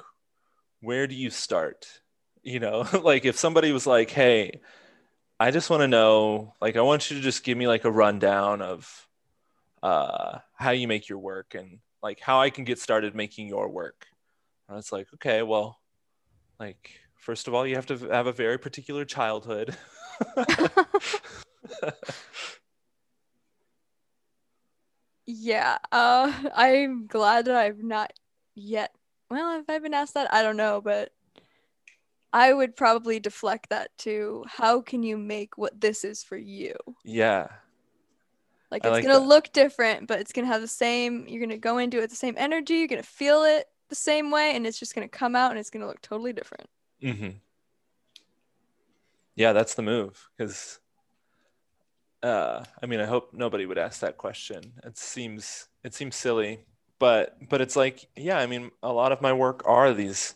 where do you start? You know, like if somebody was like, "Hey, I just want to know, like, I want you to just give me like a rundown of uh, how you make your work and like how I can get started making your work," and it's like, okay, well, like first of all, you have to have a very particular childhood. Yeah, uh, I'm glad that I've not yet. Well, if I've been asked that, I don't know, but I would probably deflect that to how can you make what this is for you? yeah, Like I it's like gonna that. look different, but it's gonna have the same. You're gonna go into it with the same energy. You're gonna feel it the same way, and it's just gonna come out, and it's gonna look totally different. hmm Yeah, that's the move. Because, uh, I mean, I hope nobody would ask that question. It seems it seems silly, but but it's like, yeah, I mean, a lot of my work are these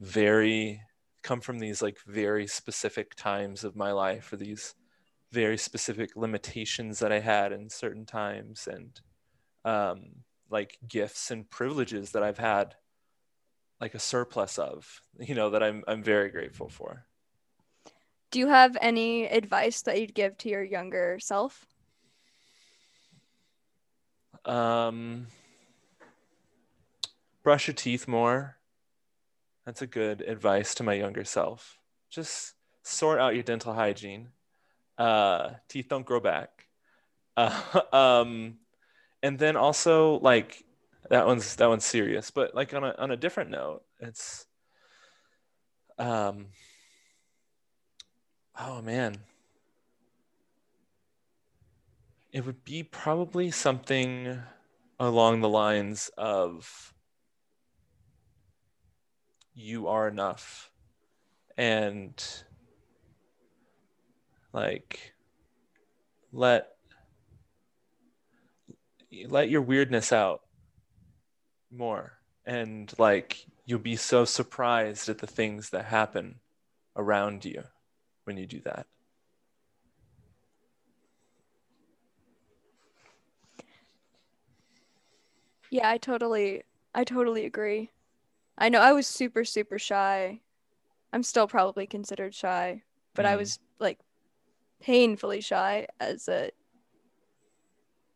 very come from these like very specific times of my life or these very specific limitations that I had in certain times and um, like gifts and privileges that I've had like a surplus of, you know, that I'm I'm very grateful for. Do you have any advice that you'd give to your younger self? Um, brush your teeth more. That's a good advice to my younger self. Just sort out your dental hygiene. Uh, teeth don't grow back. Uh, um, and then also like that one's that one's serious, but like on a on a different note, it's um oh man. It would be probably something along the lines of you are enough. And like let let your weirdness out more. And like you'll be so surprised at the things that happen around you when you do that Yeah, I totally I totally agree. I know I was super super shy. I'm still probably considered shy, but I Mm. was like painfully shy as a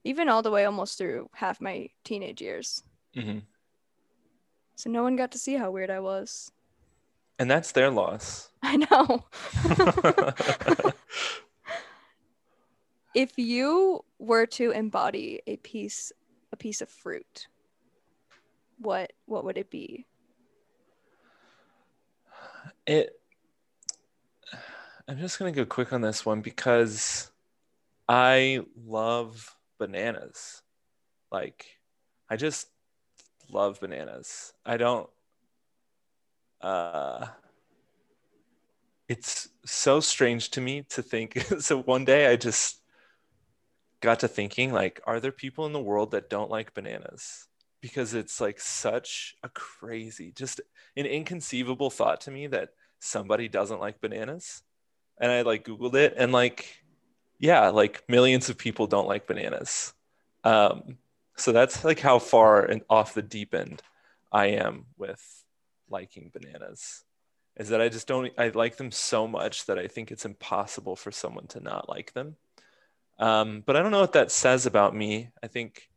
even all the way almost through half my teenage years. hmm So no one got to see how weird I was. And that's their loss I know. if you were to embody a piece a piece of fruit, what what would it be? it i'm just going to go quick on this one because i love bananas like i just love bananas i don't uh it's so strange to me to think so one day i just got to thinking like are there people in the world that don't like bananas? Because it's like such a crazy just an inconceivable thought to me that somebody doesn't like bananas. And i like googled it and like yeah like millions of people don't like bananas. Um so that's like how far and off the deep end i am with liking bananas is that i just don't i like them so much that i think it's impossible for someone to not like them um, but i don't know what that says about me i think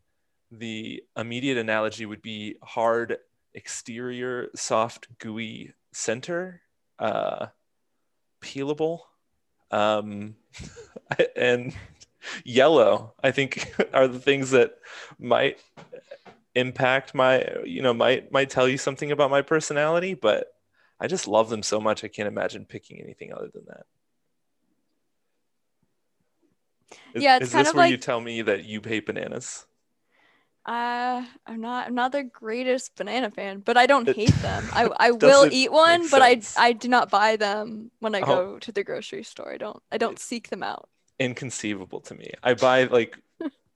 the immediate analogy would be hard exterior, soft, gooey center, uh, peelable, um, and yellow. I think are the things that might impact my, you know, might might tell you something about my personality. But I just love them so much. I can't imagine picking anything other than that. Is, Yeah, it's is kind this of where you tell me that you hate bananas? Uh, I'm not I'm not the greatest banana fan, but I don't It hate them. I I will eat one, but I sense. I do not buy them when I Oh. go to the grocery store. I don't I don't seek them out. inconceivable to me. I buy like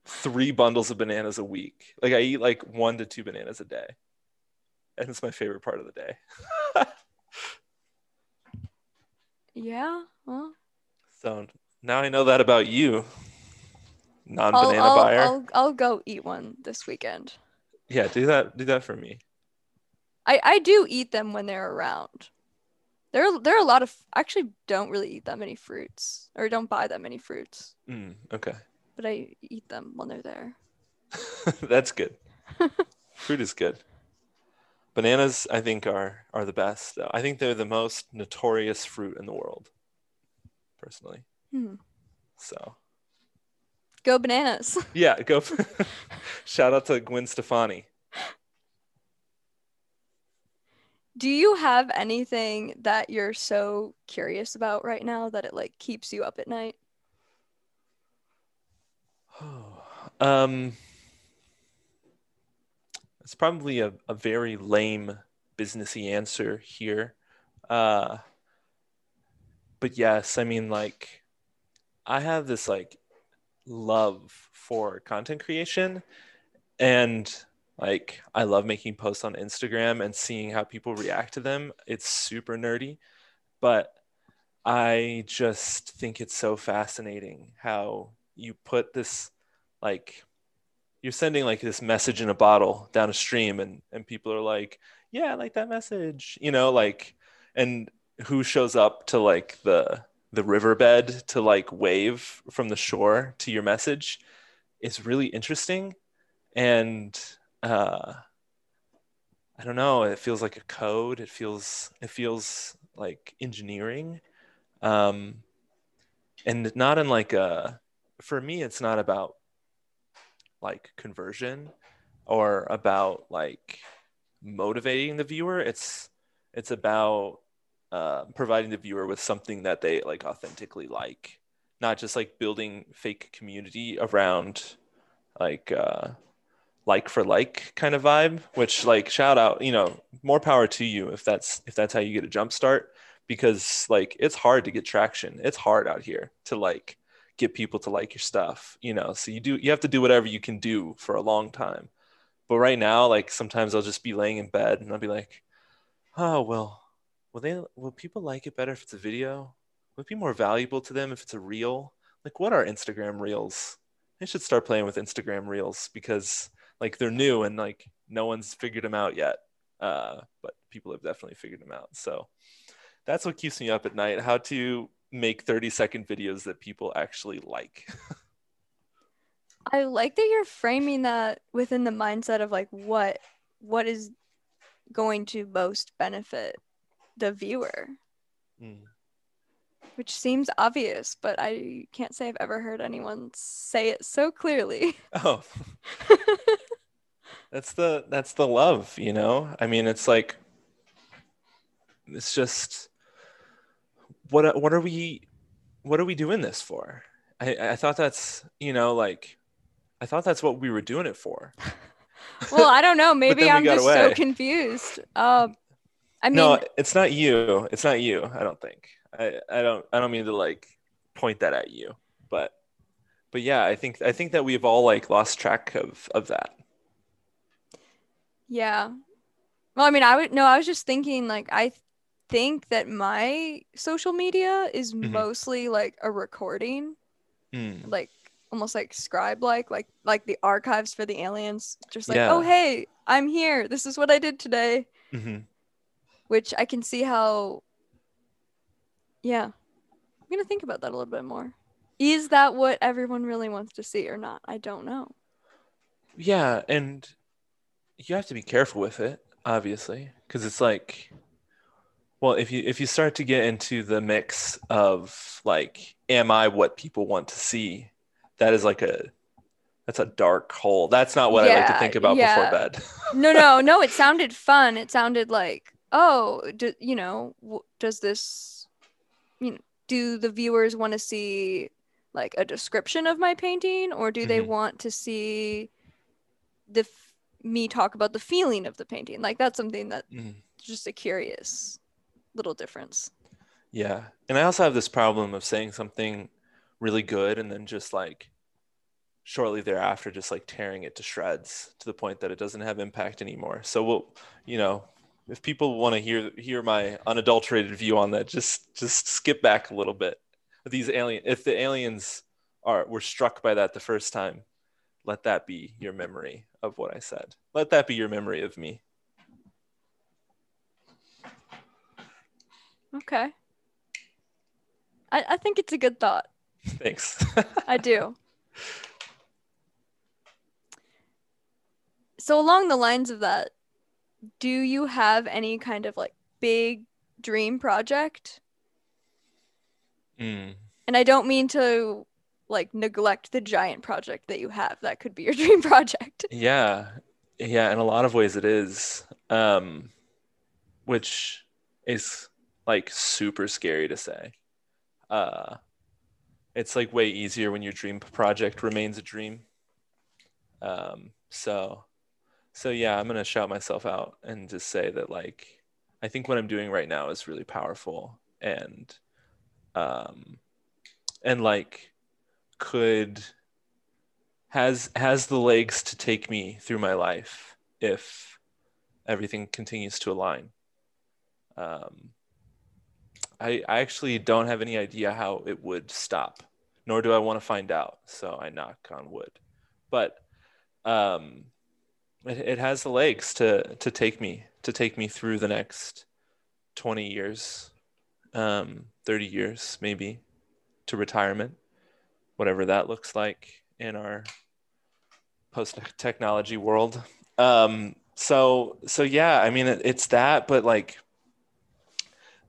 three bundles of bananas a week. Like I eat like one to two bananas a day. And it's my favorite part of the day. Yeah, well, so now I know that about you, non banana buyer. I'll I'll go eat one this weekend. Yeah, do that. Do that for me. I I do eat them when they're around. There are, there are a lot of I actually don't really eat that many fruits or don't buy that many fruits, Mm, okay, but I eat them when they're there. that's good. Fruit is good. Bananas, I think, are are the best. I think they're the most notorious fruit in the world, personally. Hmm. So Go bananas. Yeah, go. Shout out to Gwen Stefani. Do you have anything that you're so curious about right now that it like keeps you up at night? um, it's probably a, a very lame businessy answer here. Uh, but yes, I mean, like, I have this like love for content creation and like I love making posts on Instagram and seeing how people react to them. It's super nerdy, but I just think it's so fascinating how you put this like you're sending like this message in a bottle down a stream and and people are like, "Yeah, I like that message." You know, like and who shows up to like the the riverbed to like wave from the shore to your message is really interesting and uh I don't know, it feels like a code. It feels it feels like engineering. Um and not in like a for me it's not about like conversion or about like motivating the viewer. It's it's about uh, providing the viewer with something that they like authentically like, not just like building fake community around like uh, like for like kind of vibe. Which like shout out, you know, more power to you if that's if that's how you get a jump start. because like it's hard to get traction. It's hard out here to like get people to like your stuff, you know. So you do you have to do whatever you can do for a long time. But right now, like sometimes I'll just be laying in bed and I'll be like, oh well, will they will people like it better if it's a video? would be more valuable to them if it's a reel? Like what are Instagram reels? I should start playing with Instagram reels because like they're new and like no one's figured them out yet. Uh, but people have definitely figured them out. So that's what keeps me up at night. How to make 30 second videos that people actually like. I like that you're framing that within the mindset of like what what is going to most benefit the viewer. Mm. Which seems obvious, but I can't say I've ever heard anyone say it so clearly. Oh. that's the that's the love, you know? I mean, it's like it's just what what are we what are we doing this for? I I thought that's, you know, like I thought that's what we were doing it for. well, I don't know. Maybe I'm just away. so confused. Um, I mean, no, it's not you. It's not you. I don't think. I, I don't. I don't mean to like point that at you, but but yeah, I think I think that we've all like lost track of of that. Yeah. Well, I mean, I would no. I was just thinking like I think that my social media is mm-hmm. mostly like a recording, mm. like almost like scribe like like like the archives for the aliens just like yeah. oh hey i'm here this is what i did today mm-hmm. which i can see how yeah i'm gonna think about that a little bit more is that what everyone really wants to see or not i don't know yeah and you have to be careful with it obviously because it's like well if you if you start to get into the mix of like am i what people want to see that is like a that's a dark hole. That's not what yeah, I like to think about yeah. before bed. no, no, no. It sounded fun. It sounded like, oh, do, you know, does this, you know, do the viewers want to see like a description of my painting, or do mm-hmm. they want to see the me talk about the feeling of the painting? Like that's something that mm-hmm. just a curious little difference. Yeah, and I also have this problem of saying something really good and then just like shortly thereafter just like tearing it to shreds to the point that it doesn't have impact anymore. So we'll you know if people want to hear hear my unadulterated view on that just just skip back a little bit. These alien if the aliens are were struck by that the first time let that be your memory of what i said. Let that be your memory of me okay i, I think it's a good thought Thanks. I do. So along the lines of that, do you have any kind of like big dream project? Mm. And I don't mean to like neglect the giant project that you have. That could be your dream project. Yeah. Yeah, in a lot of ways it is. Um which is like super scary to say. Uh it's like way easier when your dream project remains a dream. Um, so, so yeah, I'm gonna shout myself out and just say that like I think what I'm doing right now is really powerful and, um, and like could has has the legs to take me through my life if everything continues to align. Um, I, I actually don't have any idea how it would stop, nor do I want to find out. So I knock on wood. But um, it, it has the legs to to take me to take me through the next 20 years, um, 30 years maybe, to retirement, whatever that looks like in our post technology world. Um, so so yeah, I mean it, it's that, but like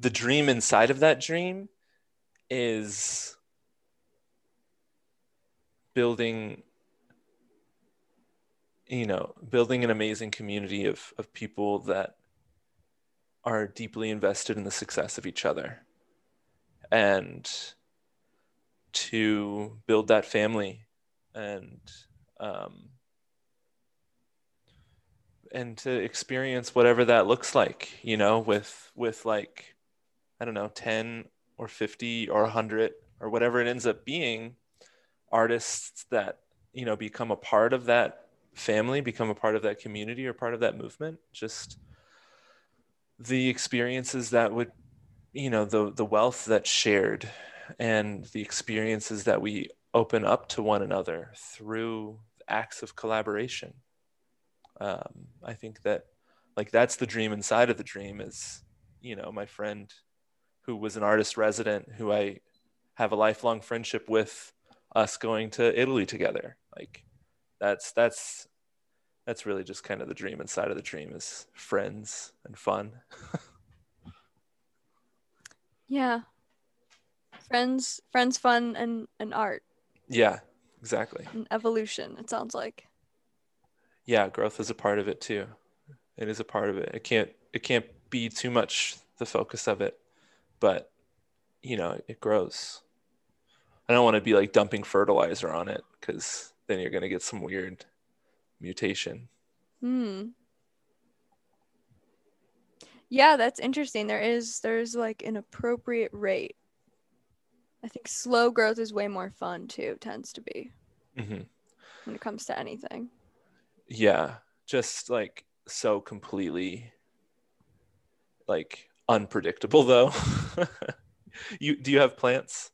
the dream inside of that dream is building you know building an amazing community of of people that are deeply invested in the success of each other. And to build that family and um, and to experience whatever that looks like you know with with like I don't know, 10 or 50 or 100 or whatever it ends up being, artists that, you know, become a part of that family, become a part of that community or part of that movement, just the experiences that would, you know, the the wealth that's shared and the experiences that we open up to one another through acts of collaboration. Um, I think that like that's the dream inside of the dream is, you know, my friend who was an artist resident who I have a lifelong friendship with us going to Italy together. Like that's that's that's really just kind of the dream inside of the dream is friends and fun. yeah. Friends friends fun and and art. Yeah, exactly. And evolution, it sounds like. Yeah, growth is a part of it too. It is a part of it. It can't it can't be too much the focus of it but you know it grows. I don't want to be like dumping fertilizer on it because then you're going to get some weird mutation. Hmm. Yeah that's interesting. There is there's like an appropriate rate. I think slow growth is way more fun too tends to be mm-hmm. when it comes to anything. Yeah just like so completely like unpredictable though. you do you have plants?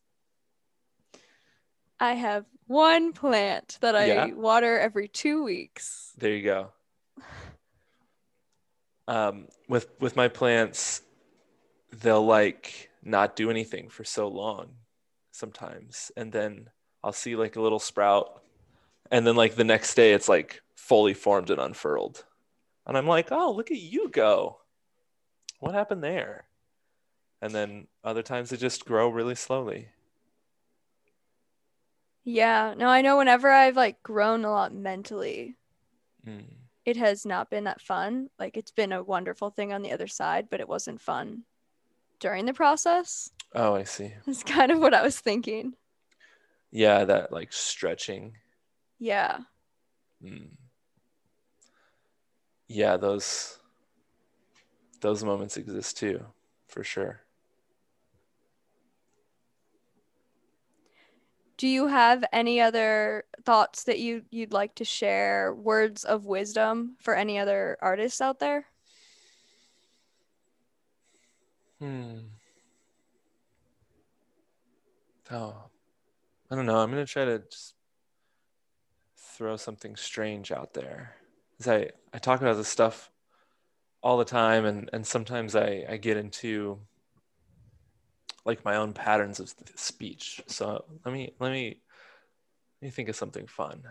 I have one plant that I yeah. water every two weeks. There you go. Um, with with my plants, they'll like not do anything for so long sometimes, and then I'll see like a little sprout, and then like the next day it's like fully formed and unfurled, and I'm like, oh, look at you go what happened there? And then other times they just grow really slowly. Yeah, no, I know whenever I've like grown a lot mentally, mm. it has not been that fun. Like it's been a wonderful thing on the other side, but it wasn't fun during the process. Oh, I see. That's kind of what I was thinking. Yeah, that like stretching. Yeah. Mm. Yeah, those those moments exist too, for sure. Do you have any other thoughts that you you'd like to share, words of wisdom for any other artists out there? Hmm. Oh, I don't know. I'm gonna try to just throw something strange out there. As I I talk about this stuff all the time and and sometimes i i get into like my own patterns of speech. So let me let me let me think of something fun.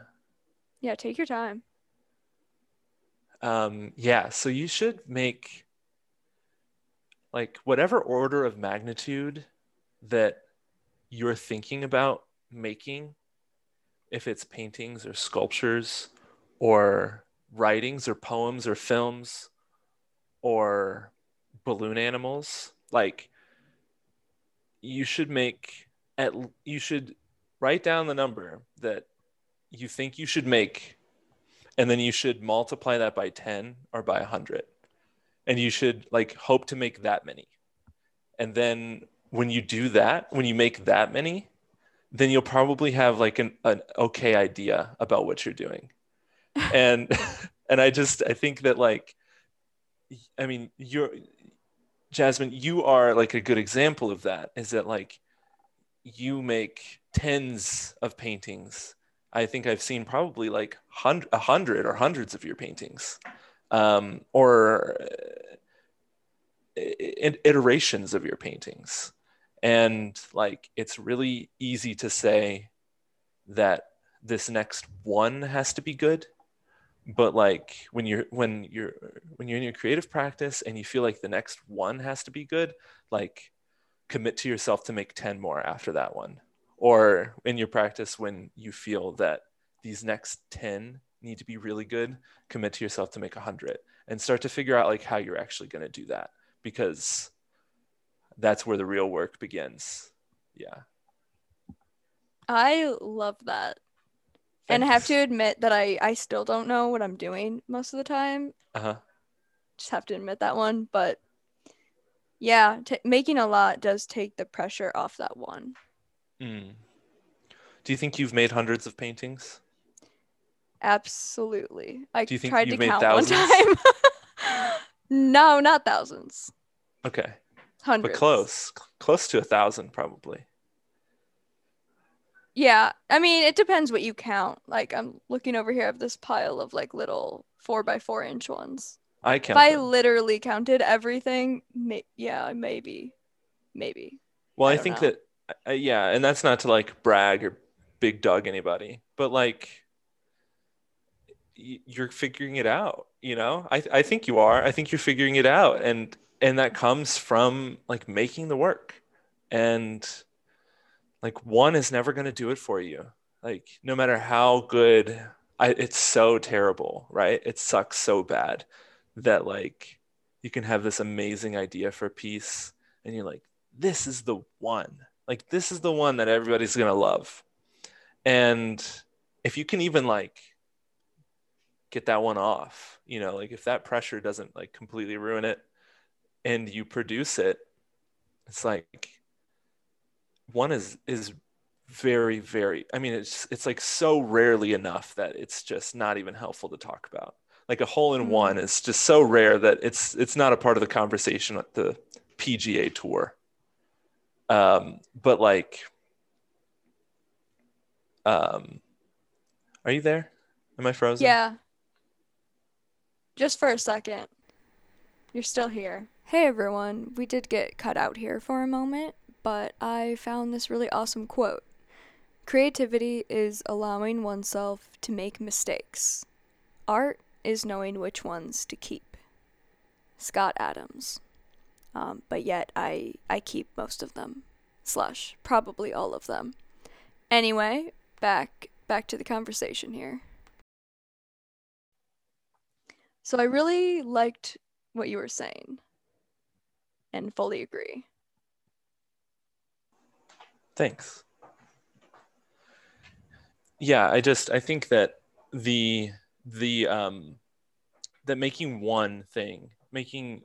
Yeah take your time. Um yeah so you should make like whatever order of magnitude that you're thinking about making if it's paintings or sculptures or writings or poems or films or balloon animals like you should make at you should write down the number that you think you should make and then you should multiply that by 10 or by 100 and you should like hope to make that many. And then when you do that when you make that many then you'll probably have like an, an okay idea about what you're doing. And and i just i think that like I mean, you're Jasmine, you are like a good example of that. Is that like you make tens of paintings? I think I've seen probably like a hundred or hundreds of your paintings, um, or uh, iterations of your paintings, and like it's really easy to say that this next one has to be good but like when you're when you're when you're in your creative practice and you feel like the next one has to be good like commit to yourself to make 10 more after that one. Or in your practice when you feel that these next 10 need to be really good commit to yourself to make 100 and start to figure out like how you're actually going to do that because that's where the real work begins. Yeah. I love that and I have to admit that I I still don't know what I'm doing most of the time. Uh huh. Just have to admit that one, but Yeah, t- making a lot does take the pressure off that one. Mm. Do you think you've made hundreds of paintings? Absolutely. I Do you think tried you've to made count thousands? one time. no, not thousands. Okay, Hundreds. but close, close to a thousand probably. Yeah, I mean, it depends what you count. Like, I'm looking over here, I have this pile of like little four by four inch ones. I can. If count. I them. literally counted everything, may- yeah, maybe, maybe. Well, I I, think know. that, uh, yeah, and that's not to like brag or big dog anybody, but like y- you're figuring it out, you know? I I think you are. I think you're figuring it out, and and that comes from like making the work, and like one is never going to do it for you. Like no matter how good, I it's so terrible, right? It sucks so bad that like you can have this amazing idea for a piece, and you're like this is the one. Like this is the one that everybody's gonna love. And if you can even like get that one off, you know, like if that pressure doesn't like completely ruin it and you produce it, it's like one is is very, very I mean it's it's like so rarely enough that it's just not even helpful to talk about. Like a hole in one Mm. is just so rare that it's it's not a part of the conversation at the PGA tour. Um, but like, um, are you there? Am I frozen? Yeah. Just for a second. You're still here. Hey everyone, we did get cut out here for a moment, but I found this really awesome quote. Creativity is allowing oneself to make mistakes. Art is knowing which ones to keep. Scott Adams. Um, but yet I I keep most of them. Slash probably all of them. Anyway, back back to the conversation here. So I really liked what you were saying and fully agree. Thanks. Yeah, I just I think that the the um that making one thing, making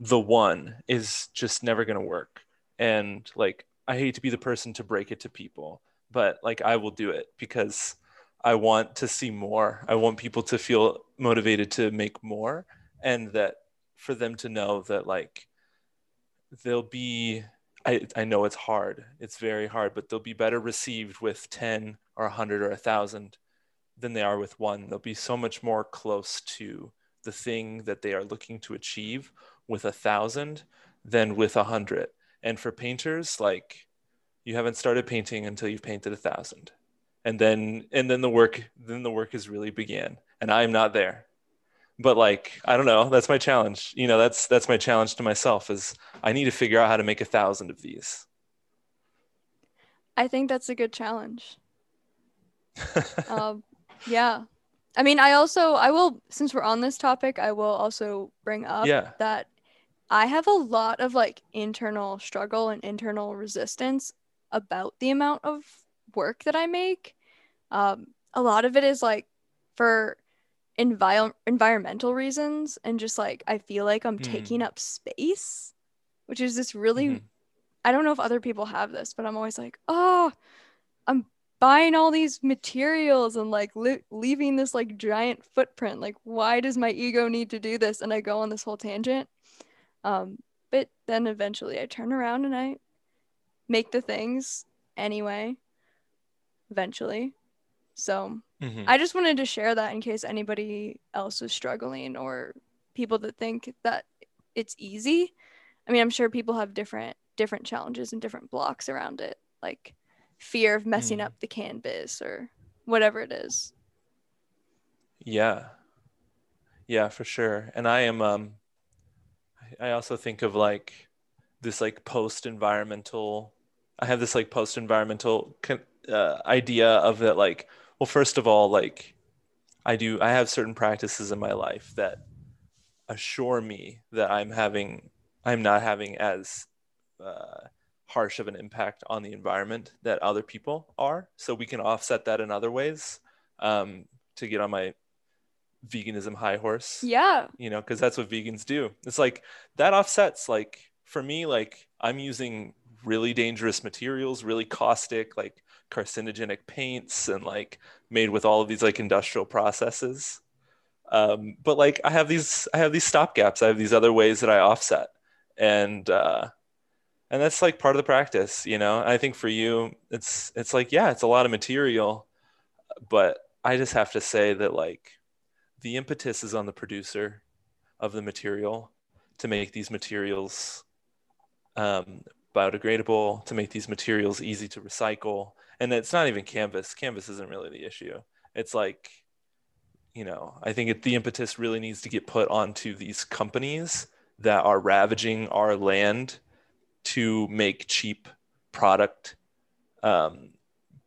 the one is just never going to work. And like I hate to be the person to break it to people, but like I will do it because I want to see more. I want people to feel motivated to make more and that for them to know that like they'll be I, I know it's hard. It's very hard, but they'll be better received with 10 or 100 or 1,000 than they are with one. They'll be so much more close to the thing that they are looking to achieve with a 1,000 than with a 100. And for painters, like you haven't started painting until you've painted a 1,000. And then and then the work then the work is really began. And I'm not there. But like I don't know, that's my challenge. You know, that's that's my challenge to myself is I need to figure out how to make a thousand of these. I think that's a good challenge. Um, yeah. I mean, I also, I will, since we're on this topic, I will also bring up Yeah. that I have a lot of like internal struggle and internal resistance about the amount of work that I make. Um, a lot of it is like for envir- environmental reasons and just like I feel like I'm Mm. taking up space, which is this really Mhm. I don't know if other people have this, but I'm always like, oh, I'm buying all these materials and like li- leaving this like giant footprint. Like, why does my ego need to do this? And I go on this whole tangent. Um, but then eventually I turn around and I make the things anyway, eventually. So Mhm. I just wanted to share that in case anybody else is struggling or people that think that it's easy. I mean, I'm sure people have different different challenges and different blocks around it, like fear of messing Mm. up the canvas or whatever it is. Yeah. Yeah, for sure. And I am um I- I also think of like this like post environmental I have this like post environmental uh, idea of that like well first of all like I do I have certain practices in my life that assure me that I'm having I'm not having as uh, harsh of an impact on the environment that other people are. So we can offset that in other ways um, to get on my veganism high horse. Yeah. you know because that's what vegans do. It's like that offsets like for me, like I'm using really dangerous materials, really caustic, like carcinogenic paints and like made with all of these like industrial processes. Um, but like I have these I have these stop gaps I have these other ways that I offset. And uh and that's like part of the practice, you know. I think for you it's it's like yeah, it's a lot of material, but I just have to say that like the impetus is on the producer of the material to make these materials um, biodegradable, to make these materials easy to recycle. And it's not even canvas. Canvas isn't really the issue. It's like, you know, I think it, the impetus really needs to get put onto these companies that are ravaging our land to make cheap product um,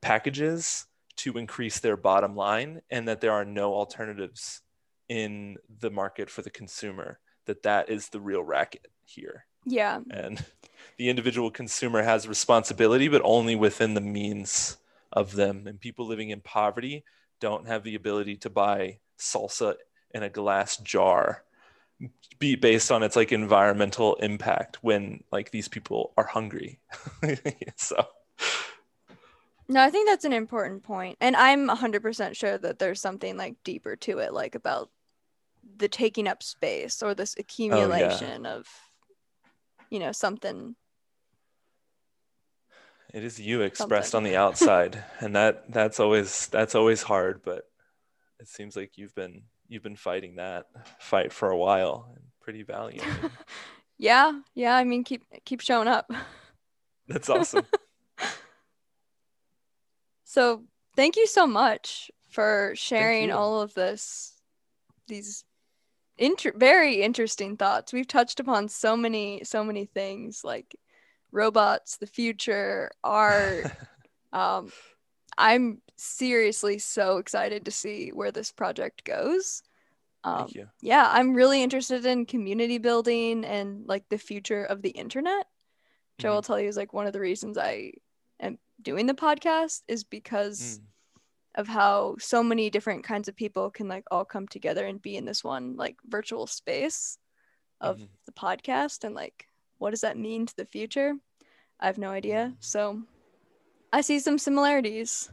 packages to increase their bottom line and that there are no alternatives in the market for the consumer that that is the real racket here yeah. And the individual consumer has responsibility but only within the means of them. And people living in poverty don't have the ability to buy salsa in a glass jar be based on its like environmental impact when like these people are hungry. So. No i think that's an important point and i'm 100% sure that there's something like deeper to it like about the taking up space or this accumulation oh, yeah. of you know something. It is you expressed something. on the outside and that that's always that's always hard but it seems like you've been you've been fighting that fight for a while and pretty valiant. Yeah yeah i mean keep keep showing up. That's awesome. So thank you so much for sharing all of this these inter- very interesting thoughts. We've touched upon so many so many things like robots, the future, art. um, I'm seriously so excited to see where this project goes. Um, Thank you. Yeah, I'm really interested in community building and like the future of the internet. Which mm-hmm. I will tell you is like one of the reasons I am doing the podcast is because mm of how so many different kinds of people can like all come together and be in this one like virtual space of mm-hmm. the podcast and like what does that mean to the future? I have no idea. Mm-hmm. so i see some similarities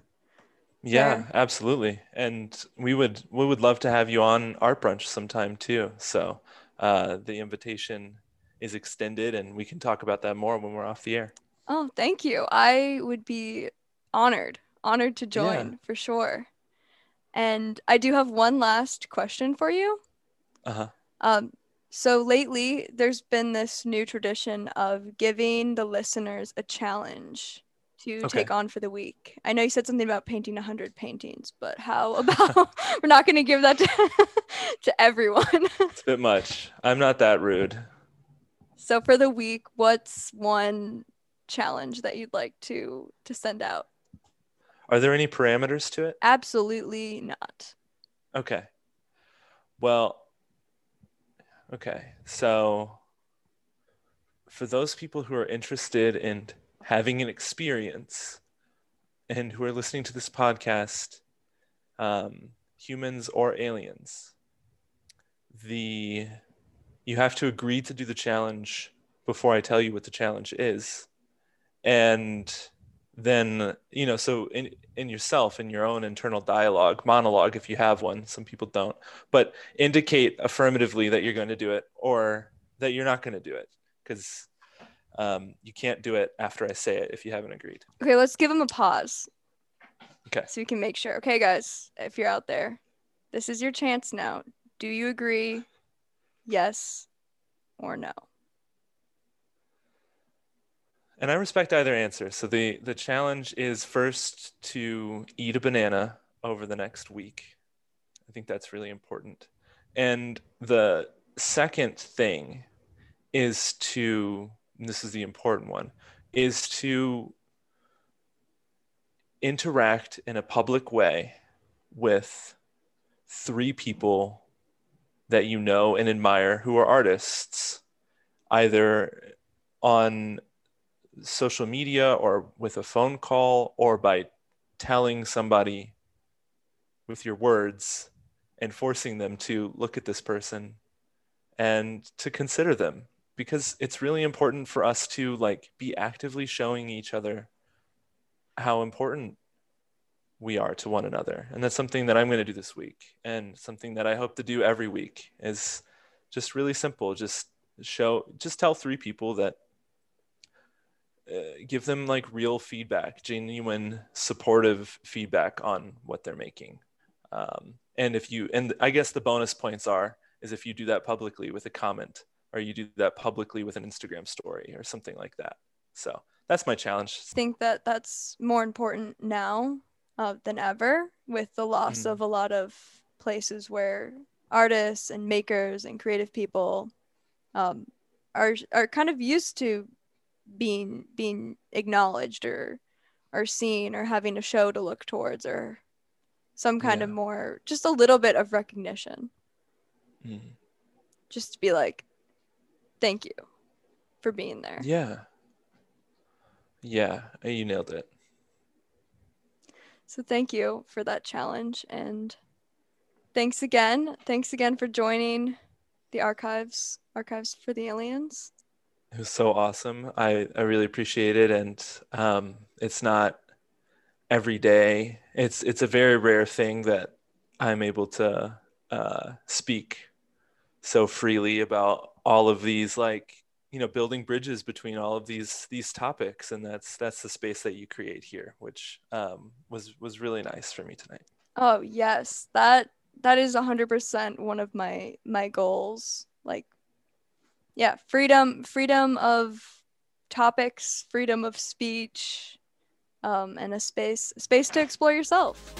yeah there. absolutely. And we would we would love to have you on art brunch sometime too. So uh, the invitation is extended and we can talk about that more when we're off the air. Oh thank you. I would be honored honored to join yeah. for sure. And I do have one last question for you. Uh-huh. Um, so lately, there's been this new tradition of giving the listeners a challenge to okay. take on for the week. I know you said something about painting 100 paintings, but how about we're not going to give that to, to everyone? it's a bit much. I'm not that rude. So for the week, what's one challenge that you'd like to to send out? Are there any parameters to it? Absolutely not. Okay. Well, okay. So, for those people who are interested in having an experience and who are listening to this podcast, um, humans or aliens, the you have to agree to do the challenge before I tell you what the challenge is. And then you know so in in yourself in your own internal dialogue monologue if you have one some people don't but indicate affirmatively that you're going to do it or that you're not going to do it because um, you can't do it after i say it if you haven't agreed. Okay let's give them a pause. Okay. So we can make sure. Okay guys if you're out there this is your chance now. Do you agree? Yes or no and I respect either answer. So the the challenge is first to eat a banana over the next week. I think that's really important. And the second thing is to this is the important one is to interact in a public way with three people that you know and admire who are artists either on social media or with a phone call or by telling somebody with your words and forcing them to look at this person and to consider them. Because it's really important for us to like be actively showing each other how important we are to one another. And that's something that i'm going to do this week. And something that i hope to do every week is just really simple. Just show just tell three people that uh, give them like real feedback genuine supportive feedback on what they're making. Um, and if you and i guess the bonus points are is if you do that publicly with a comment or you do that publicly with an instagram story or something like that. So that's my challenge. I think that that's more important now uh, than ever with the loss mm. of a lot of places where artists and makers and creative people um, are are kind of used to being being acknowledged or or seen or having a show to look towards or some kind yeah. of more just a little bit of recognition mm. just to be like thank you for being there yeah yeah you nailed it so thank you for that challenge and thanks again. Thanks again for joining the archives archives for the aliens. It was so awesome. I, I really appreciate it. And um, it's not every day. It's it's a very rare thing that I'm able to uh, speak so freely about all of these like you know building bridges between all of these these topics and that's that's the space that you create here which um, was was really nice for me tonight oh yes that that is 100% one of my my goals like yeah freedom freedom of topics freedom of speech um, and a space space to explore yourself